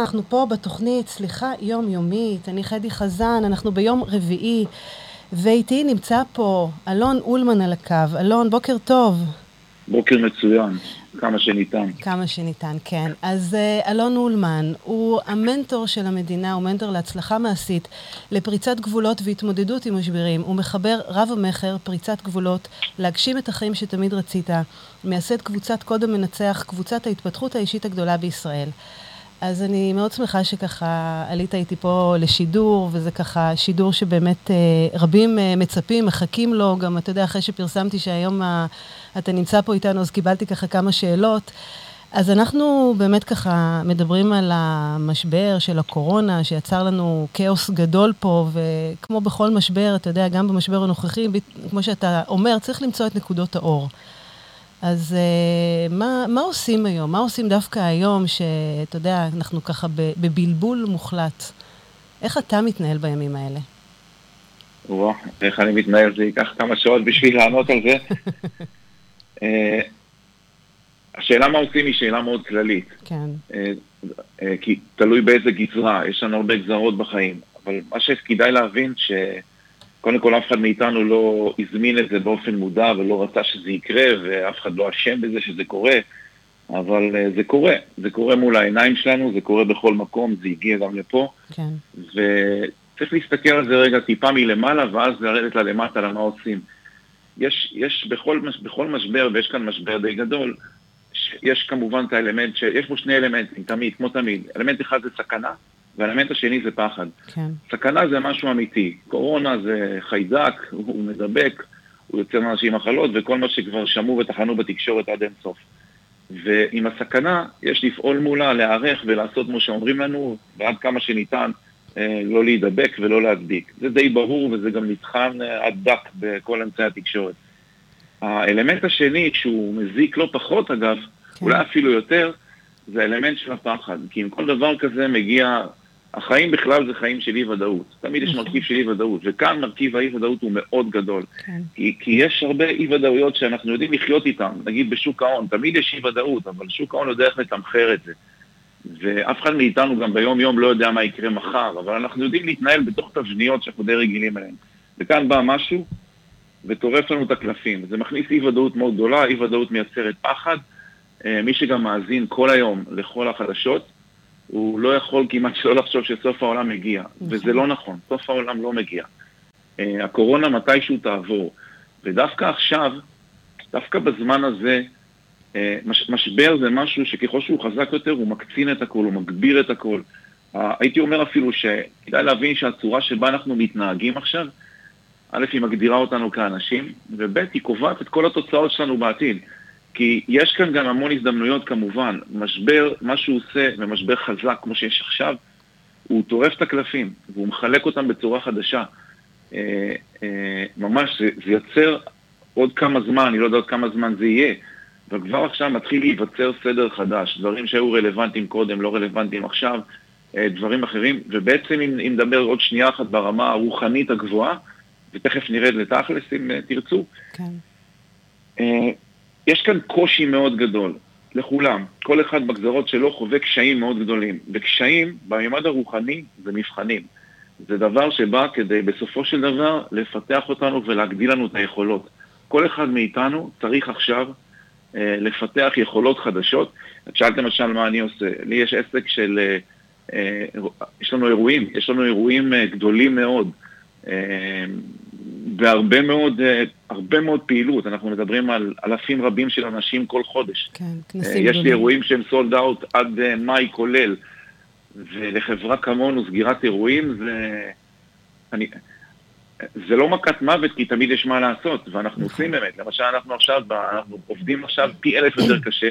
אנחנו פה בתוכנית סליחה יומיומית, אני חדי חזן, אנחנו ביום רביעי, ואיתי נמצא פה אלון אולמן על הקו. אלון, בוקר טוב. בוקר מצוין, כמה שניתן. כמה שניתן, כן. אז uh, אלון אולמן הוא המנטור של המדינה, הוא מנטור להצלחה מעשית, לפריצת גבולות והתמודדות עם משברים. הוא מחבר רב המכר, פריצת גבולות, להגשים את החיים שתמיד רצית, מייסד קבוצת קוד המנצח, קבוצת ההתפתחות האישית הגדולה בישראל. אז אני מאוד שמחה שככה עלית איתי פה לשידור, וזה ככה שידור שבאמת אה, רבים אה, מצפים, מחכים לו, גם אתה יודע, אחרי שפרסמתי שהיום ה, אתה נמצא פה איתנו, אז קיבלתי ככה כמה שאלות. אז אנחנו באמת ככה מדברים על המשבר של הקורונה, שיצר לנו כאוס גדול פה, וכמו בכל משבר, אתה יודע, גם במשבר הנוכחי, כמו שאתה אומר, צריך למצוא את נקודות האור. אז uh, מה, מה עושים היום? מה עושים דווקא היום, שאתה יודע, אנחנו ככה בבלבול מוחלט? איך אתה מתנהל בימים האלה? וואו, איך אני מתנהל? זה ייקח כמה שעות בשביל לענות על זה. uh, השאלה מה עושים היא שאלה מאוד כללית. כן. Uh, כי תלוי באיזה גזרה, יש לנו הרבה גזרות בחיים. אבל מה שכדאי להבין, ש... קודם כל אף אחד מאיתנו לא הזמין את זה באופן מודע ולא רצה שזה יקרה ואף אחד לא אשם בזה שזה קורה, אבל uh, זה קורה, זה קורה מול העיניים שלנו, זה קורה בכל מקום, זה הגיע גם לפה, כן. וצריך להסתכל על זה רגע טיפה מלמעלה ואז לרדת ללמטה למה עושים. יש, יש בכל, בכל משבר, ויש כאן משבר די גדול, יש כמובן את האלמנט, יש בו שני אלמנטים, תמיד, כמו תמיד. אלמנט אחד זה סכנה, והאלמנט השני זה פחד. כן. סכנה זה משהו אמיתי. קורונה זה חיידק, הוא מדבק, הוא יוצר מאנשים מחלות, וכל מה שכבר שמעו וטחנו בתקשורת עד אין סוף. ועם הסכנה, יש לפעול מולה, להיערך ולעשות כמו שאומרים לנו, ועד כמה שניתן אה, לא להידבק ולא להדביק. זה די ברור וזה גם נטחן אה, עד דק בכל אמצעי התקשורת. האלמנט השני, שהוא מזיק לא פחות אגב, כן. אולי אפילו יותר, זה האלמנט של הפחד. כי עם כל דבר כזה מגיע החיים בכלל זה חיים של אי-ודאות. תמיד יש נכון. מרכיב של אי-ודאות, וכאן מרכיב האי-ודאות הוא מאוד גדול. כן. כי, כי יש הרבה אי-ודאויות שאנחנו יודעים לחיות איתן, נגיד בשוק ההון, תמיד יש אי-ודאות, אבל שוק ההון יודע איך לתמחר את זה. ואף אחד מאיתנו גם ביום-יום לא יודע מה יקרה מחר, אבל אנחנו יודעים להתנהל בתוך תבניות שאנחנו די רגילים אליהן. וכאן בא משהו וטורף לנו את הקלפים. זה מכניס אי-ודאות מאוד גדולה, אי-ודאות מייצרת פחד. אה, מי שגם מאזין כל היום לכל החדשות, הוא לא יכול כמעט שלא לחשוב שסוף העולם מגיע, נכון. וזה לא נכון, סוף העולם לא מגיע. Uh, הקורונה מתישהו תעבור, ודווקא עכשיו, דווקא בזמן הזה, מש, משבר זה משהו שככל שהוא חזק יותר, הוא מקצין את הכל, הוא מגביר את הכל. הייתי אומר אפילו שכדאי להבין שהצורה שבה אנחנו מתנהגים עכשיו, א', היא מגדירה אותנו כאנשים, וב', היא קובעת את כל התוצאות שלנו בעתיד. כי יש כאן גם המון הזדמנויות כמובן. משבר, מה שהוא עושה, ומשבר חזק כמו שיש עכשיו, הוא טורף את הקלפים, והוא מחלק אותם בצורה חדשה. אה, אה, ממש, זה, זה יוצר עוד כמה זמן, אני לא יודע עוד כמה זמן זה יהיה, וכבר עכשיו מתחיל להיווצר סדר חדש. דברים שהיו רלוונטיים קודם, לא רלוונטיים עכשיו, אה, דברים אחרים, ובעצם אם, אם נדבר עוד שנייה אחת ברמה הרוחנית הגבוהה, ותכף נרד לתכלס אם תרצו. כן. יש כאן קושי מאוד גדול לכולם. כל אחד בגזרות שלו חווה קשיים מאוד גדולים. וקשיים בממד הרוחני זה מבחנים. זה דבר שבא כדי בסופו של דבר לפתח אותנו ולהגדיל לנו את היכולות. כל אחד מאיתנו צריך עכשיו אה, לפתח יכולות חדשות. את שאלת למשל מה אני עושה. לי יש עסק של... אה, אה, יש לנו אירועים, יש לנו אירועים אה, גדולים מאוד. אה, והרבה מאוד, אה, הרבה מאוד פעילות, אנחנו מדברים על אלפים רבים של אנשים כל חודש. כן, כנסים גדולים. יש לי אירועים שהם סולד אאוט עד אה, מאי כולל, ולחברה כמונו סגירת אירועים זה... אני... זה לא מכת מוות, כי תמיד יש מה לעשות, ואנחנו נכון. עושים באמת. למשל, אנחנו עכשיו, אנחנו עובדים עכשיו פי אלף יותר קשה,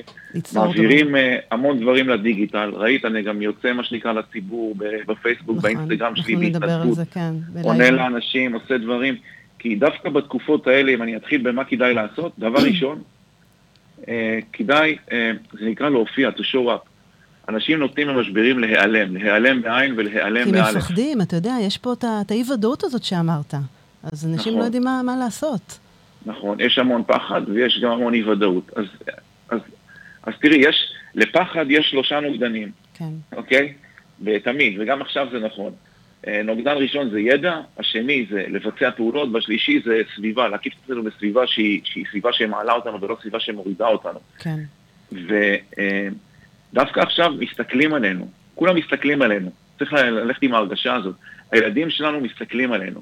מעבירים המון דברים לדיגיטל. ראית, אני גם יוצא, מה שנקרא, לציבור בפייסבוק, נכון, באינסטגרם שלי, בהתנדבות. כן, עונה לאנשים, עושה דברים. כי דווקא בתקופות האלה, אם אני אתחיל במה כדאי לעשות, דבר ראשון, אה, כדאי, אה, זה נקרא להופיע, to show up. אנשים נותנים למשברים להיעלם, להיעלם בעין ולהיעלם באלף. כי מפחדים, אתה יודע, יש פה את האי-ודאות הזאת שאמרת. אז אנשים נכון. לא יודעים מה, מה לעשות. נכון, יש המון פחד ויש גם המון אי-ודאות. אז, אז, אז תראי, יש, לפחד יש שלושה נוגדנים, כן. אוקיי? תמיד, וגם עכשיו זה נכון. אה, נוגדן ראשון זה ידע, השני זה לבצע פעולות, והשלישי זה סביבה, להקיף את עצמנו בסביבה שהיא, שהיא סביבה שמעלה אותנו ולא סביבה שמורידה אותנו. כן. ודווקא עכשיו מסתכלים עלינו, כולם מסתכלים עלינו, צריך ללכת עם ההרגשה הזאת. הילדים שלנו מסתכלים עלינו.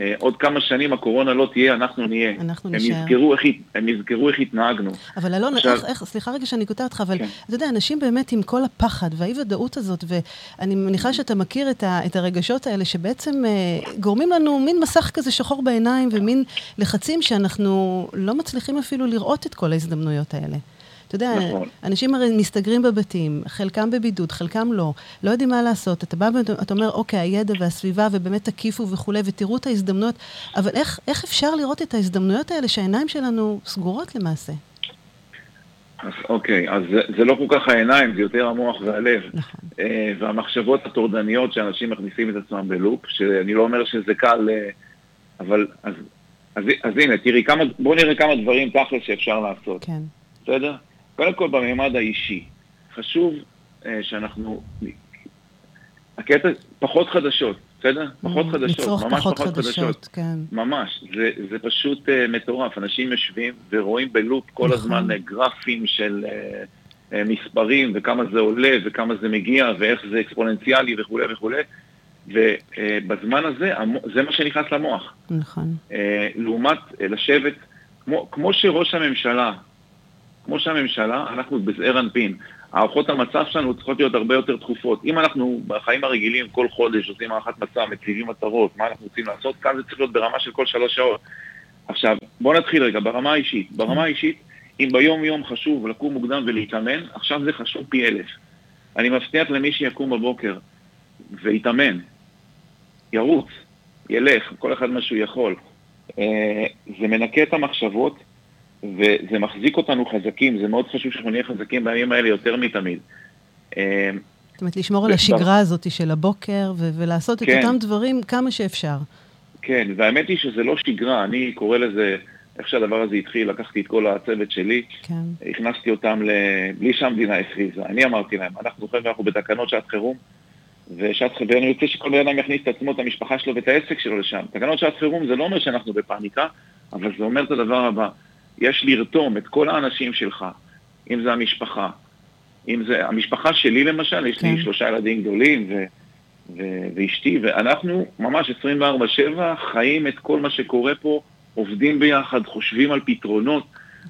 אה, עוד כמה שנים הקורונה לא תהיה, אנחנו נהיה. אנחנו הם נשאר. יזכרו איך, הם יזכרו איך התנהגנו. אבל אלון, עכשיו- איך, איך, סליחה רגע שאני קוטעת אותך, אבל כן. אתה יודע, אנשים באמת עם כל הפחד והאי-ודאות הזאת, ואני מניחה שאתה מכיר את, ה, את הרגשות האלה, שבעצם אה, גורמים לנו מין מסך כזה שחור בעיניים, ומין לחצים שאנחנו לא מצליחים אפילו לראות את כל ההזדמנויות האלה. אתה יודע, נכון. אנשים הרי מסתגרים בבתים, חלקם בבידוד, חלקם לא, לא יודעים מה לעשות. אתה בא ואתה אומר, אוקיי, הידע והסביבה, ובאמת תקיפו וכולי, ותראו את ההזדמנויות, אבל איך, איך אפשר לראות את ההזדמנויות האלה שהעיניים שלנו סגורות למעשה? אז אוקיי, אז זה, זה לא כל כך העיניים, זה יותר המוח והלב. נכון. אה, והמחשבות הטורדניות שאנשים מכניסים את עצמם בלופ, שאני לא אומר שזה קל, אה, אבל אז, אז, אז הנה, תראי, כמה, בואו נראה כמה דברים תכל'ס שאפשר לעשות, כן. בסדר? קודם כל בממד האישי, חשוב אה, שאנחנו, הקטע, פחות חדשות, בסדר? פחות חדשות, לצרוך ממש פחות חדשות, כן. ממש, זה, זה פשוט uh, מטורף. אנשים יושבים ורואים בלופ כל נכון. הזמן uh, גרפים של uh, uh, מספרים וכמה זה עולה וכמה זה מגיע ואיך זה אקספוננציאלי וכולי וכולי. ובזמן הזה, המו- זה מה שנכנס למוח. נכון. Uh, לעומת uh, לשבת, כמו, כמו שראש הממשלה, כמו שהממשלה, אנחנו בזעיר אנפין. הערכות המצב שלנו צריכות להיות הרבה יותר תכופות. אם אנחנו בחיים הרגילים כל חודש עושים הערכת מצב, מציבים מטרות, מה אנחנו רוצים לעשות, כאן זה צריך להיות ברמה של כל שלוש שעות. עכשיו, בואו נתחיל רגע, ברמה האישית. ברמה האישית, אם ביום יום חשוב לקום מוקדם ולהתאמן, עכשיו זה חשוב פי אלף. אני מבטיח למי שיקום בבוקר ויתאמן, ירוץ, ילך, כל אחד מה שהוא יכול. אה, זה מנקה את המחשבות, וזה מחזיק אותנו חזקים, זה מאוד חשוב שאנחנו נהיה חזקים בימים האלה יותר מתמיד. אה, זאת אומרת, לשמור על השגרה הזאת של הבוקר, ולעשות את כן. אותם דברים כמה שאפשר. כן, והאמת היא שזה לא שגרה, אני קורא לזה, איך שהדבר הזה התחיל, לקחתי את כל הצוות שלי, כן. הכנסתי אותם ל... בלי שהמדינה הכריזה, אני אמרתי להם, אנחנו זוכרים ואנחנו בתקנות שעת חירום, ושעת חירום, ואני רוצה שכל בן אדם יכניס את עצמו, את המשפחה שלו ואת העסק שלו לשם. תקנות שעת חירום זה לא אומר שאנחנו בפאניקה, אבל זה אומר את הדבר הבא, יש לרתום את כל האנשים שלך, אם זה המשפחה, אם זה המשפחה שלי למשל, יש כן. לי שלושה ילדים גדולים ו... ו- ואשתי, ואנחנו ממש 24-7 חיים את כל מה שקורה פה, עובדים ביחד, חושבים על פתרונות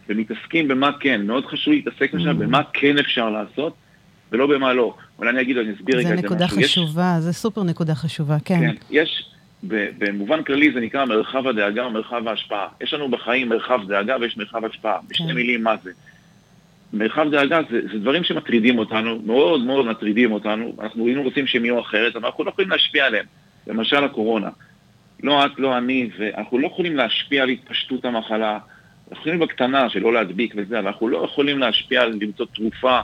ומתעסקים במה כן. מאוד חשוב להתעסק Mm. עכשיו במה כן אפשר לעשות ולא במה לא. אולי אני אגיד, אני אסביר רגע זה את זה נקודה משהו. יש- חשובה, זה סופר נקודה חשובה, כן. כן, יש, במובן כללי זה נקרא מרחב הדאגה או מרחב ההשפעה. יש לנו בחיים מרחב דאגה ויש מרחב השפעה. כן. מילים, מה זה? מרחב דאגה זה, זה דברים שמטרידים אותנו, מאוד מאוד מטרידים אותנו, אנחנו היינו רוצים שהם יהיו אחרת, אבל אנחנו לא יכולים להשפיע עליהם. למשל הקורונה. לא את, לא אני, ואנחנו לא יכולים להשפיע על התפשטות המחלה. אנחנו יכולים בקטנה של לא להדביק וזה, אבל אנחנו לא יכולים להשפיע על למצוא תרופה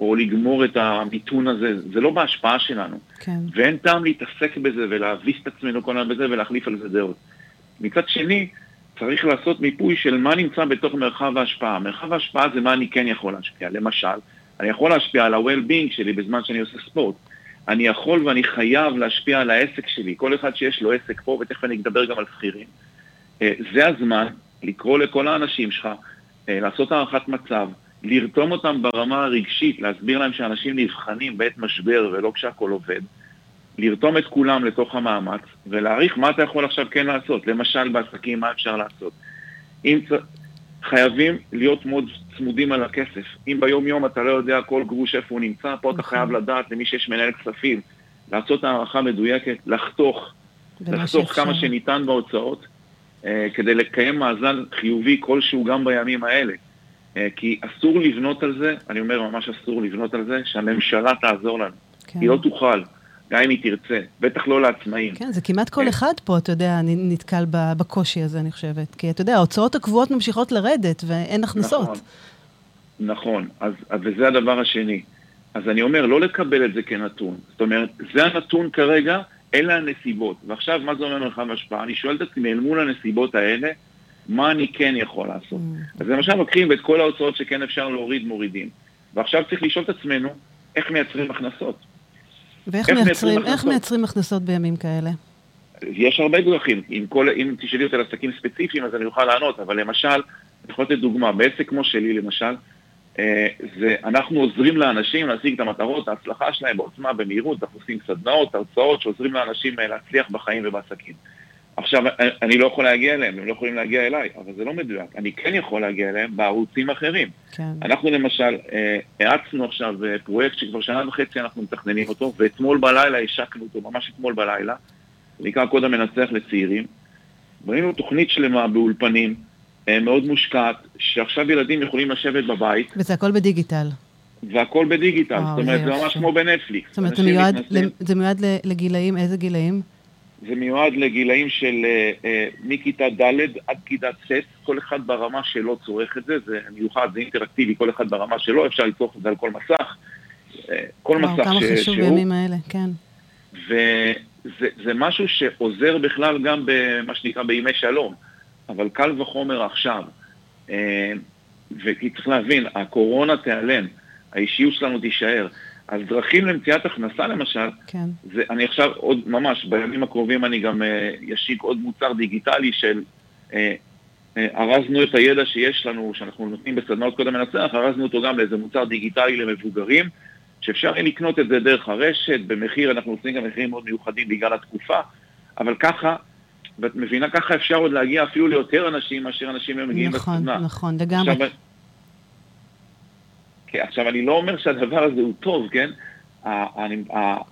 או לגמור את המיתון הזה, זה לא בהשפעה שלנו. כן. ואין טעם להתעסק בזה ולהביס את עצמנו כל הזמן בזה ולהחליף על זה דעות. מצד שני, צריך לעשות מיפוי של מה נמצא בתוך מרחב ההשפעה. מרחב ההשפעה זה מה אני כן יכול להשפיע. למשל, אני יכול להשפיע על ה-well-being שלי בזמן שאני עושה ספורט. אני יכול ואני חייב להשפיע על העסק שלי. כל אחד שיש לו עסק פה, ותכף אני אדבר גם על שכירים. אה, זה הזמן לקרוא לכל האנשים שלך, אה, לעשות הערכת מצב, לרתום אותם ברמה הרגשית, להסביר להם שאנשים נבחנים בעת משבר ולא כשהכול עובד, לרתום את כולם לתוך המאמץ ולהעריך מה אתה יכול עכשיו כן לעשות. למשל בעסקים, מה אפשר לעשות. אם צ... חייבים להיות מאוד צמודים על הכסף. אם ביום יום אתה לא יודע כל גרוש איפה הוא נמצא, פה אתה נכון. חייב לדעת למי שיש מנהל כספים, לעשות הערכה מדויקת, לחתוך, במה לחסוך כמה. שניתן בהוצאות, אה, כדי לקיים מאזן חיובי כלשהו גם בימים האלה. אה, כי אסור לבנות על זה, אני אומר ממש אסור לבנות על זה, שהממשלה תעזור לנו. כן. היא לא תוכל, גם אם היא תרצה, בטח לא לעצמאים. כן, זה כמעט כל כן. אחד פה, אתה יודע, נתקל בקושי הזה, אני חושבת. כי אתה יודע, ההוצאות הקבועות ממשיכות לרדת, ואין הכנסות. נכון, נכון, אז וזה הדבר השני. אז אני אומר, לא לקבל את זה כנתון. זאת אומרת, זה הנתון כרגע, אלה הנסיבות. ועכשיו, מה זה אומר מרחב השפעה? אני שואל את עצמי, אל מול הנסיבות האלה, מה אני כן יכול לעשות? Mm. אז למשל לוקחים את כל ההוצאות שכן אפשר להוריד, מורידים. ועכשיו צריך לשאול את עצמנו, איך מייצרים הכנסות? ואיך מייצרים, איך מייצרים הכנסות בימים כאלה? יש הרבה דרכים. אם, כל, אם תשאלי אותי על עסקים ספציפיים, אז אני אוכל לענות, אבל למשל, אני יכול לתת דוגמה, בעסק כמו שלי למשל, אה, זה, אנחנו עוזרים לאנשים להשיג את המטרות, ההצלחה שלהם בעוצמה, במהירות, אנחנו עושים סדנאות, הרצאות שעוזרים לאנשים אה, להצליח בחיים ובעסקים. עכשיו, אה, אני לא יכול להגיע אליהם, הם לא יכולים להגיע אליי, אבל זה לא מדויק. אני כן יכול להגיע אליהם בערוצים אחרים. כן. אנחנו למשל, האצנו עכשיו פרויקט שכבר שנה וחצי אנחנו מתכננים אותו, ואתמול בלילה השקנו אותו, ממש אתמול בלילה, נקרא קוד המנצח לצעירים. בנינו תוכנית שלמה באולפנים, אה, מאוד מושקעת, שעכשיו ילדים יכולים לשבת בבית. וזה הכל בדיגיטל. והכל בדיגיטל, וואו, זאת אומרת, זה ממש כמו בנטפליקס. זאת אומרת, זה מיועד, זה מיועד לגילאים, איזה גילאים? זה מיועד לגילאים של uh, uh, מכיתה ד' עד כיתה ט', כל אחד ברמה שלו צורך את זה, זה מיוחד, זה אינטראקטיבי, כל אחד ברמה שלו, אפשר לצורך את זה על כל מסך. Uh, כל וואו, מסך כמה ש... חשוב שהוא... בימים האלה, כן. וזה משהו שעוזר בכלל גם במה שנקרא בימי שלום. אבל קל וחומר עכשיו. אה, וכי צריך להבין, הקורונה תיעלם, האישיות שלנו תישאר. אז דרכים למציאת הכנסה למשל, כן. זה, אני עכשיו עוד ממש, בימים הקרובים אני גם uh, ישיק עוד מוצר דיגיטלי של, uh, uh, ארזנו את הידע שיש לנו, שאנחנו נותנים בסדנאות קודם מנצח, ארזנו אותו גם לאיזה מוצר דיגיטלי למבוגרים, שאפשר לקנות את זה דרך הרשת, במחיר, אנחנו עושים גם מחירים מאוד מיוחדים בגלל התקופה, אבל ככה ואת מבינה, ככה אפשר עוד להגיע אפילו ליותר אנשים מאשר אנשים הם מגיעים נכון, בסדנה. נכון, נכון, לגמרי. עכשיו, עכשיו, אני לא אומר שהדבר הזה הוא טוב, כן?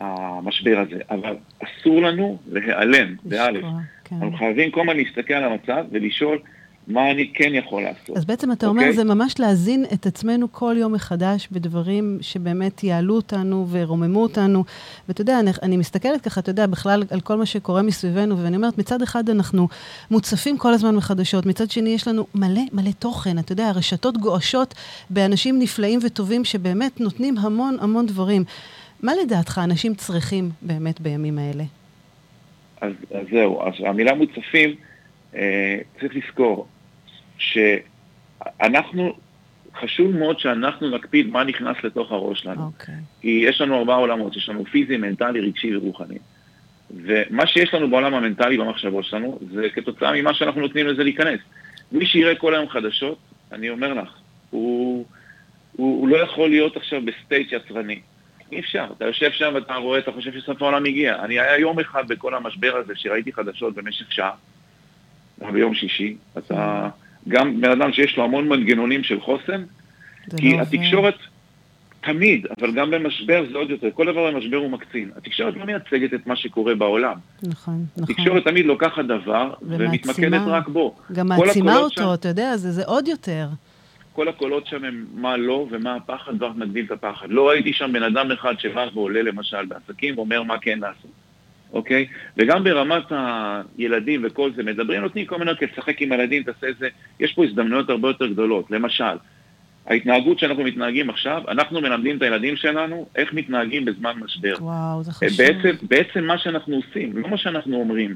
המשבר הזה, אבל אסור לנו להיעלם, באלף. כן. אנחנו חייבים כל הזמן להסתכל על המצב ולשאול מה אני כן יכול לעשות. אז בעצם אתה okay? אומר, אוקיי? זה ממש להזין את עצמנו כל יום מחדש בדברים שבאמת יעלו אותנו ורוממו אותנו. ואתה יודע, אני, אני מסתכלת ככה, אתה יודע, בכלל על כל מה שקורה מסביבנו, ואני אומרת, מצד אחד אנחנו מוצפים כל הזמן מחדשות, מצד שני יש לנו מלא מלא תוכן. אתה יודע, הרשתות גועשות באנשים נפלאים וטובים שבאמת נותנים המון המון דברים. מה לדעתך אנשים צריכים באמת בימים האלה? אז, אז זהו, אז המילה מוצפים, צריך לזכור, שאנחנו, חשוב מאוד שאנחנו נקפיד מה נכנס לתוך הראש שלנו. Okay. אוקיי. כי יש לנו ארבעה עולמות, יש לנו פיזי, מנטלי, רגשי ורוחני. ומה שיש לנו בעולם המנטלי במחשבות שלנו, זה כתוצאה ממה שאנחנו נותנים לזה להיכנס. מי שיראה כל היום חדשות, אני אומר לך, הוא, הוא, הוא לא יכול להיות עכשיו ב state יצרני. אי אפשר. אתה יושב שם ואתה רואה, אתה חושב שסוף העולם הגיע. אני היה יום אחד בכל המשבר הזה שראיתי חדשות במשך שעה, ביום שישי. אתה... גם בן אדם שיש לו המון מנגנונים של חוסן, כי לא התקשורת זה... תמיד, אבל גם במשבר זה עוד יותר, כל דבר במשבר הוא מקצין. התקשורת לא מייצגת את מה שקורה בעולם. נכון, נכון. התקשורת תמיד לוקחת דבר ומתמקדת רק בו. גם מעצימה אותו, שם, אתה יודע, זה, זה עוד יותר. כל הקולות שם הם מה לא ומה הפחד ואיך מגדיל את הפחד. לא ראיתי שם בן אדם אחד שבא ועולה למשל בעסקים ואומר מה כן לעשות. אוקיי? וגם ברמת הילדים וכל זה, מדברים, נותנים כל מיני, תשחק עם הילדים, תעשה את זה, יש פה הזדמנויות הרבה יותר גדולות. למשל, ההתנהגות שאנחנו מתנהגים עכשיו, אנחנו מלמדים את הילדים שלנו איך מתנהגים בזמן משבר. וואו, זה חשוב. בעצם, בעצם מה שאנחנו עושים, לא מה שאנחנו אומרים.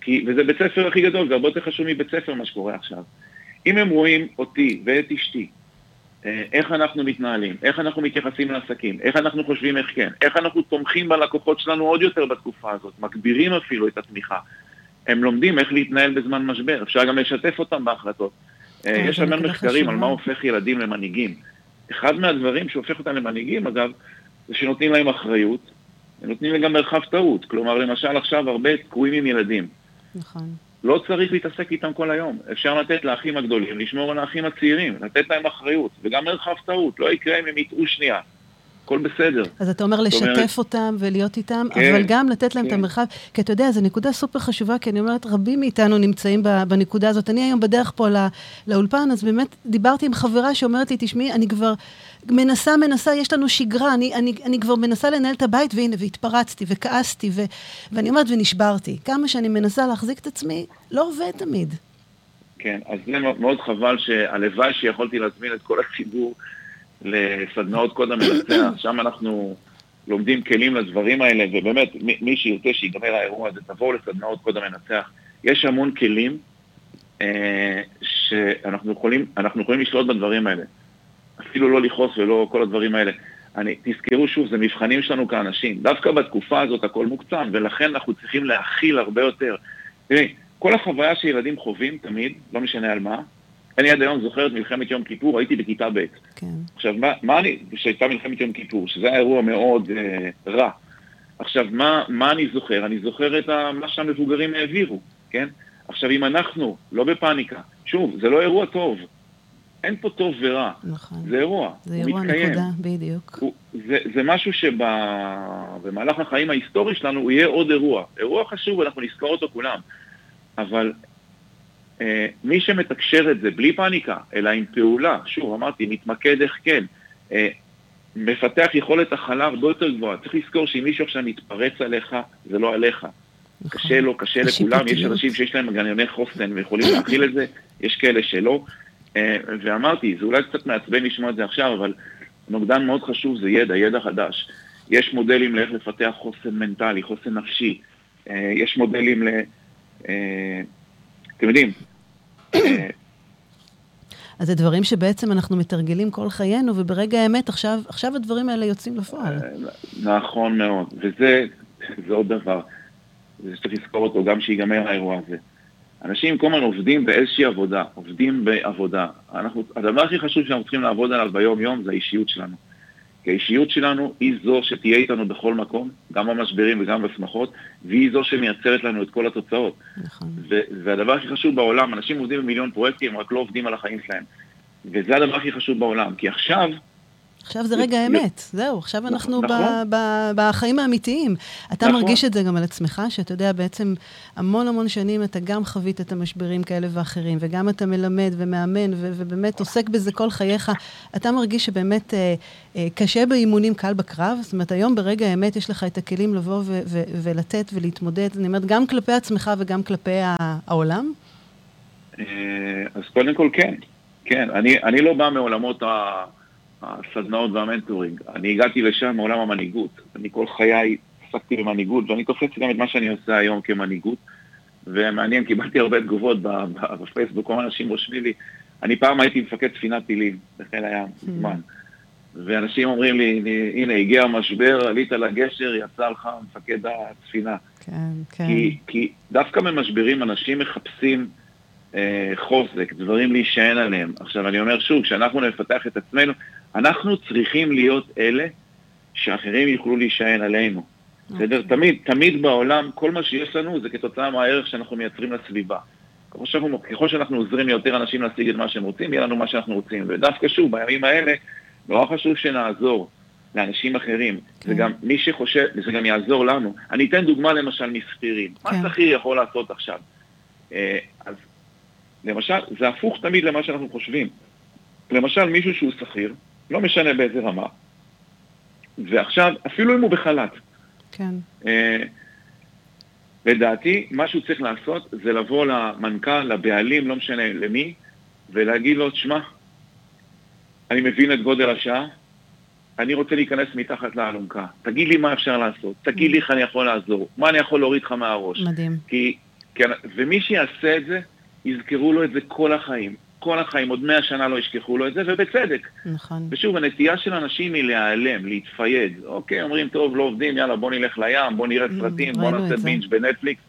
כי, וזה בית ספר הכי גדול, זה הרבה יותר חשוב מבית ספר מה שקורה עכשיו. אם הם רואים אותי ואת אשתי אה, איך אנחנו מתנהלים, איך אנחנו מתייחסים לעסקים, איך אנחנו חושבים איך כן, איך אנחנו תומכים בלקוחות שלנו עוד יותר בתקופה הזאת, מגבירים אפילו את התמיכה. הם לומדים איך להתנהל בזמן משבר, אפשר גם לשתף אותם בהחלטות. אה, כן, יש המון מחקרים על מה הופך ילדים למנהיגים. אחד מהדברים שהופך אותם למנהיגים, אגב, זה שנותנים להם אחריות, ונותנים להם גם מרחב טעות. כלומר, למשל עכשיו הרבה תקועים עם ילדים. נכון. לא צריך להתעסק איתם כל היום. אפשר לתת לאחים הגדולים, לשמור על האחים הצעירים, לתת להם אחריות, וגם מרחב טעות, לא יקרה אם הם יטעו שנייה. הכל בסדר. אז אתה אומר לשתף אומרת... אותם ולהיות איתם, כן, אבל גם לתת להם כן. את המרחב, כי אתה יודע, זו נקודה סופר חשובה, כי אני אומרת, רבים מאיתנו נמצאים בנקודה הזאת. אני היום בדרך פה לא, לאולפן, אז באמת דיברתי עם חברה שאומרת לי, תשמעי, אני כבר מנסה, מנסה, יש לנו שגרה, אני, אני, אני כבר מנסה לנהל את הבית, והנה, והתפרצתי, וכעסתי, ו, ואני אומרת, ונשברתי. כמה שאני מנסה להחזיק את עצמי, לא עובד תמיד. כן, אז זה מאוד חבל שהלוואי שיכולתי להזמין את כל הציבור לסדנאות קוד המנצח, שם אנחנו לומדים כלים לדברים האלה, ובאמת, מי שירצה שיגמר האירוע הזה, תבואו לסדנאות קוד המנצח. יש המון כלים אה, שאנחנו יכולים, יכולים לשלוט בדברים האלה. אפילו לא לכעוס ולא כל הדברים האלה. אני, תזכרו שוב, זה מבחנים שלנו כאנשים. דווקא בתקופה הזאת הכל מוקצן, ולכן אנחנו צריכים להכיל הרבה יותר. תראי, כל החוויה שילדים חווים תמיד, לא משנה על מה, אני עד היום זוכר את מלחמת יום כיפור, הייתי בכיתה ב'. כן. עכשיו, מה, מה אני, שהייתה מלחמת יום כיפור, שזה היה אירוע מאוד אה, רע. עכשיו, מה, מה אני זוכר? אני זוכר את ה, מה שהמבוגרים העבירו, כן? עכשיו, אם אנחנו לא בפאניקה, שוב, זה לא אירוע טוב. אין פה טוב ורע. נכון. זה אירוע. זה אירוע, מתקיים. נקודה, בדיוק. הוא, זה, זה משהו שבמהלך החיים ההיסטורי שלנו הוא יהיה עוד אירוע. אירוע חשוב, אנחנו נזכור אותו כולם. אבל אה, מי שמתקשר את זה בלי פאניקה, אלא עם פעולה, שוב, אמרתי, מתמקד איך כן, אה, מפתח יכולת הכלה הרבה יותר גבוהה. צריך לזכור שאם מישהו עכשיו מתפרץ עליך, זה לא עליך. נכון. קשה לו, קשה לכולם, יש אנשים שיש להם מגנני חוסן ויכולים להכיל את זה, יש כאלה שלא. אה, ואמרתי, זה אולי קצת מעצבן לשמוע את זה עכשיו, אבל נוגדן מאוד חשוב זה ידע, ידע חדש. יש מודלים לאיך לפתח חוסן מנטלי, חוסן נפשי. אה, יש מודלים ל... אה, אתם יודעים, אז זה דברים שבעצם אנחנו מתרגלים כל חיינו, וברגע האמת עכשיו, עכשיו הדברים האלה יוצאים לפועל. נכון מאוד, וזה עוד דבר. שצריך לזכור אותו גם שיגמר האירוע הזה. אנשים כל הזמן עובדים באיזושהי עבודה, עובדים בעבודה. אנחנו, הדבר הכי חשוב שאנחנו צריכים לעבוד עליו ביום-יום זה האישיות שלנו. כי האישיות שלנו היא זו שתהיה איתנו בכל מקום, גם במשברים וגם בשמחות, והיא זו שמייצרת לנו את כל התוצאות. נכון. והדבר הכי חשוב בעולם, אנשים עובדים במיליון פרויקטים, רק לא עובדים על החיים שלהם. וזה הדבר הכי חשוב בעולם, כי עכשיו עכשיו זה רגע האמת, זהו, עכשיו נכון, אנחנו. בחיים האמיתיים. אתה נכון. מרגיש את זה גם על עצמך, שאתה יודע, בעצם המון המון שנים אתה גם חווית את המשברים כאלה ואחרים, וגם אתה מלמד ומאמן, ובאמת עוסק בזה כל חייך. אתה מרגיש שבאמת אה, אה, קשה באימונים, קל בקרב? זאת אומרת, היום ברגע האמת יש לך את הכלים לבוא ולתת ולהתמודד, אני אומרת, גם כלפי עצמך וגם כלפי העולם? אה, אז קודם כל כן, כן. אני, אני לא בא מעולמות ה... הסדנאות והמנטורינג. אני הגעתי לשם מעולם המנהיגות. אני כל חיי עסקתי במנהיגות, ואני תופס גם את מה שאני עושה היום כמנהיגות. ומעניין, קיבלתי הרבה תגובות בפייסבוק, כל אנשים רושמים לי, אני פעם הייתי מפקד ספינת טילים בחיל הים, hmm. זמן. ואנשים אומרים לי, הנה, הגיע המשבר, עלית לגשר, יצא לך מפקד הספינה. כן, כן. כי, כי דווקא במשברים אנשים מחפשים אה, חוזק, דברים להישען עליהם. עכשיו, אני אומר שוב, כשאנחנו נפתח את עצמנו, אנחנו צריכים להיות אלה שאחרים יוכלו להישען עלינו. בסדר? Okay. אוקיי. תמיד, תמיד בעולם, כל מה שיש לנו זה כתוצאה מהערך שאנחנו מייצרים לסביבה. ככל שאנחנו, ככל שאנחנו עוזרים ליותר אנשים להשיג את מה שהם רוצים, יהיה לנו מה שאנחנו רוצים. ודווקא שוב, בימים האלה, נורא חשוב שנעזור לאנשים אחרים. Okay. זה כן. גם, מי שחושב, זה גם יעזור לנו. אני אתן דוגמה למשל משכירים. Okay. מה כן. שכיר יכול לעשות עכשיו? אה, אז למשל, זה הפוך תמיד למה שאנחנו חושבים. למשל, מישהו שהוא שכיר, לא משנה באיזה רמה, ועכשיו, אפילו אם הוא בחל"ת, כן. אה, לדעתי, מה שהוא צריך לעשות זה לבוא למנכ"ל, לבעלים, לא משנה למי, ולהגיד לו, שמע, אני מבין את גודל השעה, אני רוצה להיכנס מתחת לאלונקה. תגיד לי מה אפשר לעשות, תגיד לי איך אני יכול לעזור, מה אני יכול להוריד לך מהראש. מדהים. כי, כי, ומי שיעשה את זה, יזכרו לו את זה כל החיים. כל החיים, עוד מאה שנה לא ישכחו לו את זה, ובצדק. נכון. ושוב, הנטייה של אנשים היא להיעלם, להתפייד. אוקיי, אומרים, טוב, לא עובדים, יאללה, בוא נלך לים, בוא נראה mm, סרטים, בוא נעשה בינג' בנטפליקס.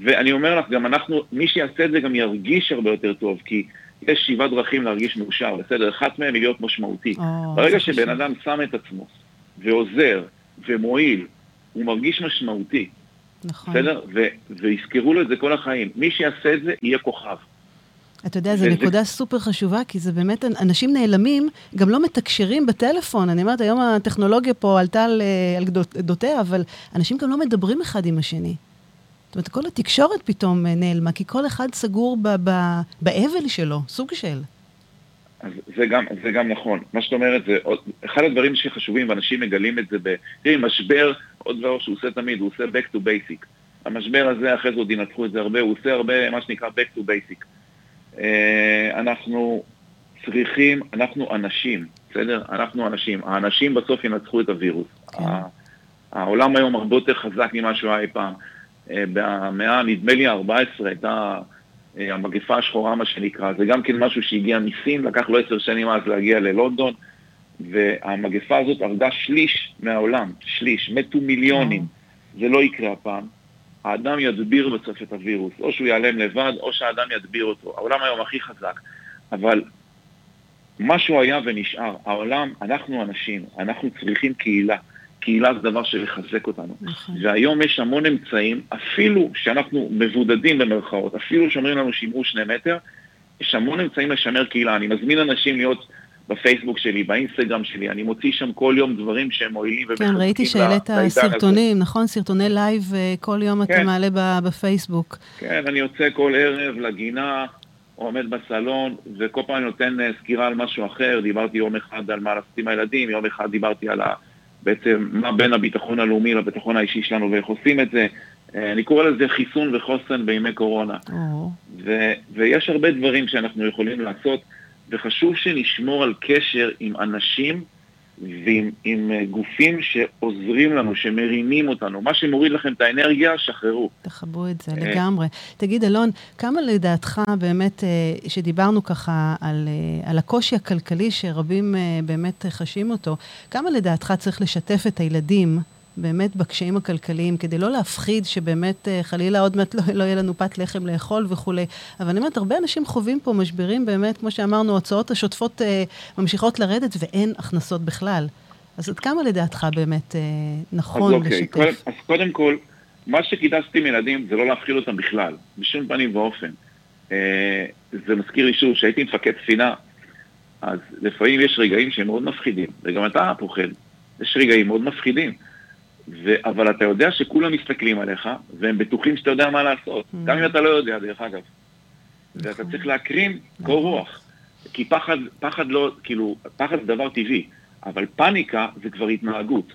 ואני אומר לך, גם אנחנו, מי שיעשה את זה גם ירגיש הרבה יותר טוב, כי יש שבעה דרכים להרגיש מאושר, בסדר? אחת מהן היא להיות משמעותי. או, ברגע שבן אדם שם את עצמו, ועוזר, ומועיל, הוא מרגיש משמעותי. נכון. בסדר? ויזכרו לו את זה כל החיים. מי שיעשה את זה, יהיה כוכב. אתה יודע, זו נקודה סופר חשובה, כי זה באמת, אנשים נעלמים, גם לא מתקשרים בטלפון. אני אומרת, היום הטכנולוגיה פה עלתה על, על גדותיה, אבל אנשים גם לא מדברים אחד עם השני. זאת אומרת, כל התקשורת פתאום נעלמה, כי כל אחד סגור באבל שלו, סוג של. אז זה גם, זה גם נכון. מה שאת אומרת, זה עוד, אחד הדברים שחשובים, ואנשים מגלים את זה ב... תראי, משבר, עוד דבר שהוא עושה תמיד, הוא עושה back to basic. המשבר הזה, אחרי זה עוד ינתחו את זה הרבה, הוא עושה הרבה מה שנקרא back to basic. אה, אנחנו צריכים, אנחנו אנשים, בסדר? אנחנו אנשים. האנשים בסוף ינצחו את הווירוס. כן. העולם היום הרבה יותר חזק ממה שהוא היה אי פעם. אה, במאה, נדמה לי, ה-14 הייתה אה, המגפה השחורה, מה שנקרא. זה גם כן משהו שהגיע מסין, לקח לו עשר שנים אז להגיע ללונדון. והמגפה הזאת הרגה שליש מהעולם, שליש, מתו מיליונים. זה לא יקרה הפעם. האדם ידביר בסוף את הווירוס, או שהוא ייעלם לבד, או שהאדם ידביר אותו. העולם היום הכי חזק, אבל משהו היה ונשאר. העולם, אנחנו אנשים, אנחנו צריכים קהילה. קהילה זה דבר שמחזק אותנו. נכון. והיום יש המון אמצעים, אפילו שאנחנו מבודדים במרכאות, אפילו שאומרים לנו שימרו שני מטר, יש המון אמצעים לשמר קהילה. אני מזמין אנשים להיות בפייסבוק שלי, באינסטגרם שלי, אני מוציא שם כל יום דברים שהם מועילים ומחזקים כן, ראיתי שהעלית סרטונים, נכון? סרטוני live אה, כל יום כן. אתה מעלה בפייסבוק. כן, אני יוצא כל ערב לגינה, עומד בסלון, וכל פעם אני נותן אה, סקירה על משהו אחר. דיברתי יום אחד על מה לעשות עם הילדים, יום אחד דיברתי על ה... בעצם מה בין הביטחון הלאומי לביטחון האישי שלנו ואיך עושים את זה. אה, אני קורא לזה חיסון וחוסן בימי קורונה. ו- ויש הרבה דברים שאנחנו יכולים לעשות. וחשוב שנשמור על קשר עם אנשים ועם עם אה, גופים שעוזרים לנו, שמרימים אותנו. מה שמוריד לכם את האנרגיה, שחררו. תכבו את זה אה, לגמרי. תגיד, אלון, כמה לדעתך באמת, אה, שדיברנו ככה על, על הקושי הכלכלי שרבים באמת חשים אותו, כמה לדעתך צריך לשתף את הילדים? באמת בקשיים הכלכליים, כדי לא להפחיד שבאמת אה, חלילה עוד מעט לא, לא יהיה לנו פת לחם לאכול וכולי. אבל אני אומרת, הרבה אנשים חווים פה משברים באמת, כמו שאמרנו, ההוצאות השוטפות אה, ממשיכות לרדת ואין הכנסות בכלל. אז עד כמה לדעתך באמת אה, נכון אז אוקיי, לשתף? קודם, אז קודם כל, מה שכדאי עם ילדים זה לא להפחיד אותם בכלל, בשום פנים ואופן. אה, זה מזכיר לי שוב, כשהייתי מפקד ספינה, אז לפעמים יש רגעים שהם מאוד מפחידים, וגם אתה פוחד. יש רגעים מאוד מפחידים. ו... אבל אתה יודע שכולם מסתכלים עליך, והם בטוחים שאתה יודע מה לעשות. Mm. גם אם אתה לא יודע, דרך אגב. ואתה נכון. צריך להקרין נכון. קור רוח. כי פחד, פחד לא, כאילו, פחד זה דבר טבעי, אבל פאניקה זה כבר התנהגות.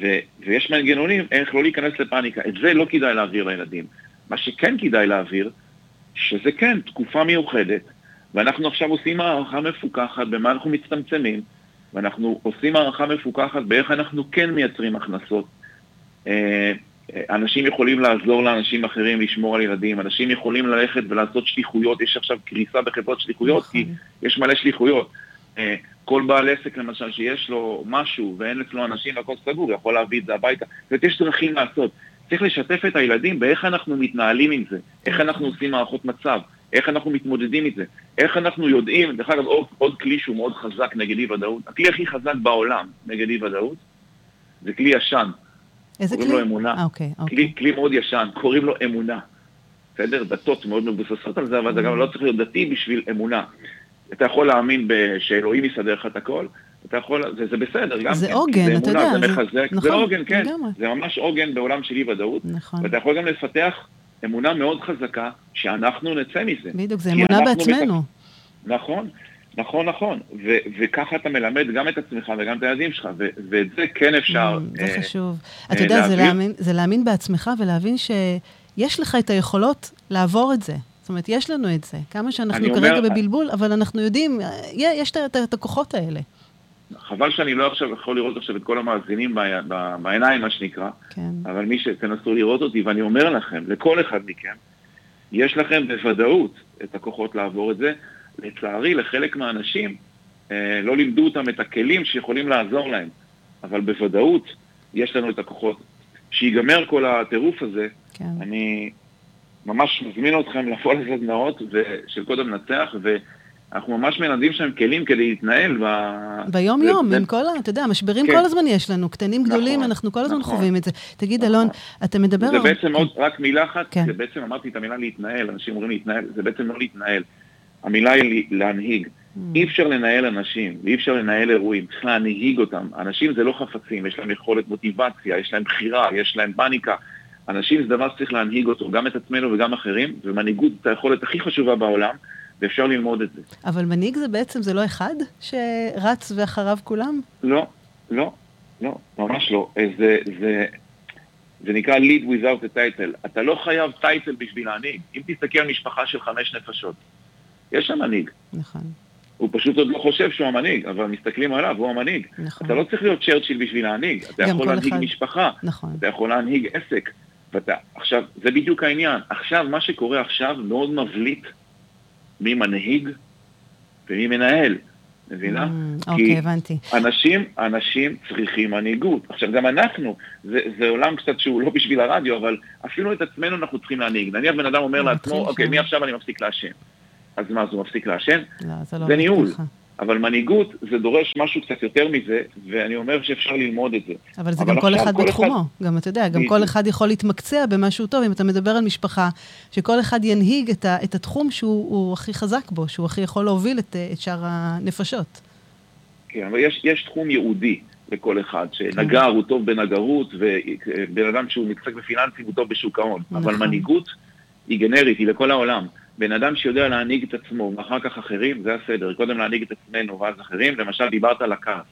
ו, ויש מנגנונים איך לא להיכנס לפאניקה. את זה לא כדאי להעביר לילדים. מה שכן כדאי להעביר, שזה כן, תקופה מיוחדת, ואנחנו עכשיו עושים הערכה מפוקחת במה אנחנו מצטמצמים, ואנחנו עושים הערכה מפוקחת באיך אנחנו כן מייצרים הכנסות. אה, אנשים יכולים לעזור לאנשים אחרים לשמור על ילדים, אנשים יכולים ללכת ולעשות שליחויות, יש עכשיו קריסה בחברות שליחויות, כי נכון. יש מלא שליחויות. אה, כל בעל עסק למשל שיש לו משהו ואין אצלו אנשים והכל סגור, יכול להביא את זה הביתה. זאת אומרת, יש דרכים לעשות. צריך לשתף את הילדים באיך אנחנו מתנהלים עם זה, איך אנחנו עושים מערכות מצב, איך אנחנו מתמודדים עם זה, איך אנחנו יודעים, דרך אגב עוד, עוד כלי שהוא מאוד חזק נגד אי ודאות, הכלי הכי חזק בעולם נגד אי ודאות זה כלי ישן. איזה כלי? קוראים לו אמונה. 아, אוקיי, אוקיי. כלי, כלי מאוד ישן, קוראים לו אמונה. בסדר? דתות מאוד מבוססות על זה, אבל זה גם לא צריך להיות דתי בשביל אמונה. אתה יכול להאמין שאלוהים יסדר לך את הכל, אתה יכול, זה, זה בסדר, גם זה כן. עוגן, זה אתה יודע. זה מחזק, נכון, זה עוגן, כן. לגמרי. זה ממש עוגן בעולם של אי ודאות. נכון. ואתה יכול גם לפתח אמונה מאוד חזקה שאנחנו נצא מזה. בדיוק, זה אמונה בעצמנו. מתק... נכון, נכון, נכון. ו- וככה אתה מלמד גם את עצמך וגם את הילדים שלך, ו- ואת זה כן אפשר mm, זה אה, חשוב. אה, אתה יודע, זה להאמין, זה להאמין בעצמך ולהבין שיש לך את היכולות לעבור את זה. זאת אומרת, יש לנו את זה. כמה שאנחנו כרגע אומר, בבלבול, אבל אנחנו יודעים, אה, יש את, את הכוחות האלה. חבל שאני לא עכשיו יכול לראות עכשיו את כל המאזינים בעיניים, מה שנקרא, כן. אבל מי שתנסו לראות אותי, ואני אומר לכם, לכל אחד מכם, יש לכם בוודאות את הכוחות לעבור את זה. לצערי, לחלק מהאנשים אה, לא לימדו אותם את הכלים שיכולים לעזור להם, אבל בוודאות יש לנו את הכוחות. כשיגמר כל הטירוף הזה, כן. אני ממש מזמין אתכם לבוא לסדנאות של קודם נצח, ו... אנחנו ממש מלמדים שם כלים כדי להתנהל ב... ביום-יום, זה... עם כל ה... אתה יודע, משברים כן. כל הזמן יש לנו, קטנים נכון, גדולים, אנחנו כל הזמן נכון, חווים את זה. תגיד, נכון. אלון, אתה מדבר... זה בעצם כן. עוד, רק מילה אחת, כן. זה בעצם, אמרתי את המילה להתנהל, אנשים אומרים להתנהל, זה בעצם לא להתנהל. המילה היא להנהיג. Mm. אי אפשר לנהל אנשים, ואי אפשר לנהל אירועים, צריך להנהיג אותם. אנשים זה לא חפצים, יש להם יכולת מוטיבציה, יש להם בחירה, יש להם פאניקה. אנשים זה דבר שצריך להנהיג אותו, גם את עצמנו וגם אחרים, ומנהיגות זה היכולת הכי חשובה בעולם. ואפשר ללמוד את זה. אבל מנהיג זה בעצם, זה לא אחד שרץ ואחריו כולם? לא, לא, לא, ממש לא. אה, זה, זה, זה נקרא lead without a title. אתה לא חייב טייטל בשביל להנהיג. אם תסתכל על משפחה של חמש נפשות, יש שם מנהיג. נכון. הוא פשוט עוד לא חושב שהוא המנהיג, אבל מסתכלים עליו, הוא המנהיג. נכון. אתה לא צריך להיות צ'רצ'יל בשביל להנהיג. אתה יכול להנהיג אחד... משפחה. נכון. אתה יכול להנהיג עסק. ואתה, עכשיו, זה בדיוק העניין. עכשיו, מה שקורה עכשיו מאוד מבליט מי מנהיג ומי מנהל. מבינה? Mm, אוקיי, הבנתי. אנשים, אנשים צריכים מנהיגות. עכשיו, גם אנחנו, זה, זה עולם קצת שהוא לא בשביל הרדיו, אבל אפילו את עצמנו אנחנו צריכים להנהיג. נניח בן אדם אומר לעצמו, אוקיי, מעכשיו אני מפסיק לעשן. אז מה, אז הוא מפסיק לעשן? לא, זה לא זה ניהול. ככה. אבל מנהיגות זה דורש משהו קצת יותר מזה, ואני אומר שאפשר ללמוד את זה. אבל זה אבל גם כל אחד כל בתחומו. אחד... גם אתה יודע, גם כל אחד יכול להתמקצע במשהו טוב. אם אתה מדבר על משפחה, שכל אחד ינהיג את, ה, את התחום שהוא הכי חזק בו, שהוא הכי יכול להוביל את, את שאר הנפשות. כן, אבל יש, יש תחום ייעודי לכל אחד, שנגר הוא טוב בנגרות, ובן אדם שהוא מתעסק בפיננסים הוא טוב בשוק ההון. נכון. אבל מנהיגות היא גנרית, היא לכל העולם. בן אדם שיודע להנהיג את עצמו ואחר כך אחרים, זה הסדר. קודם להנהיג את עצמנו ואז אחרים. למשל, דיברת על הכעס.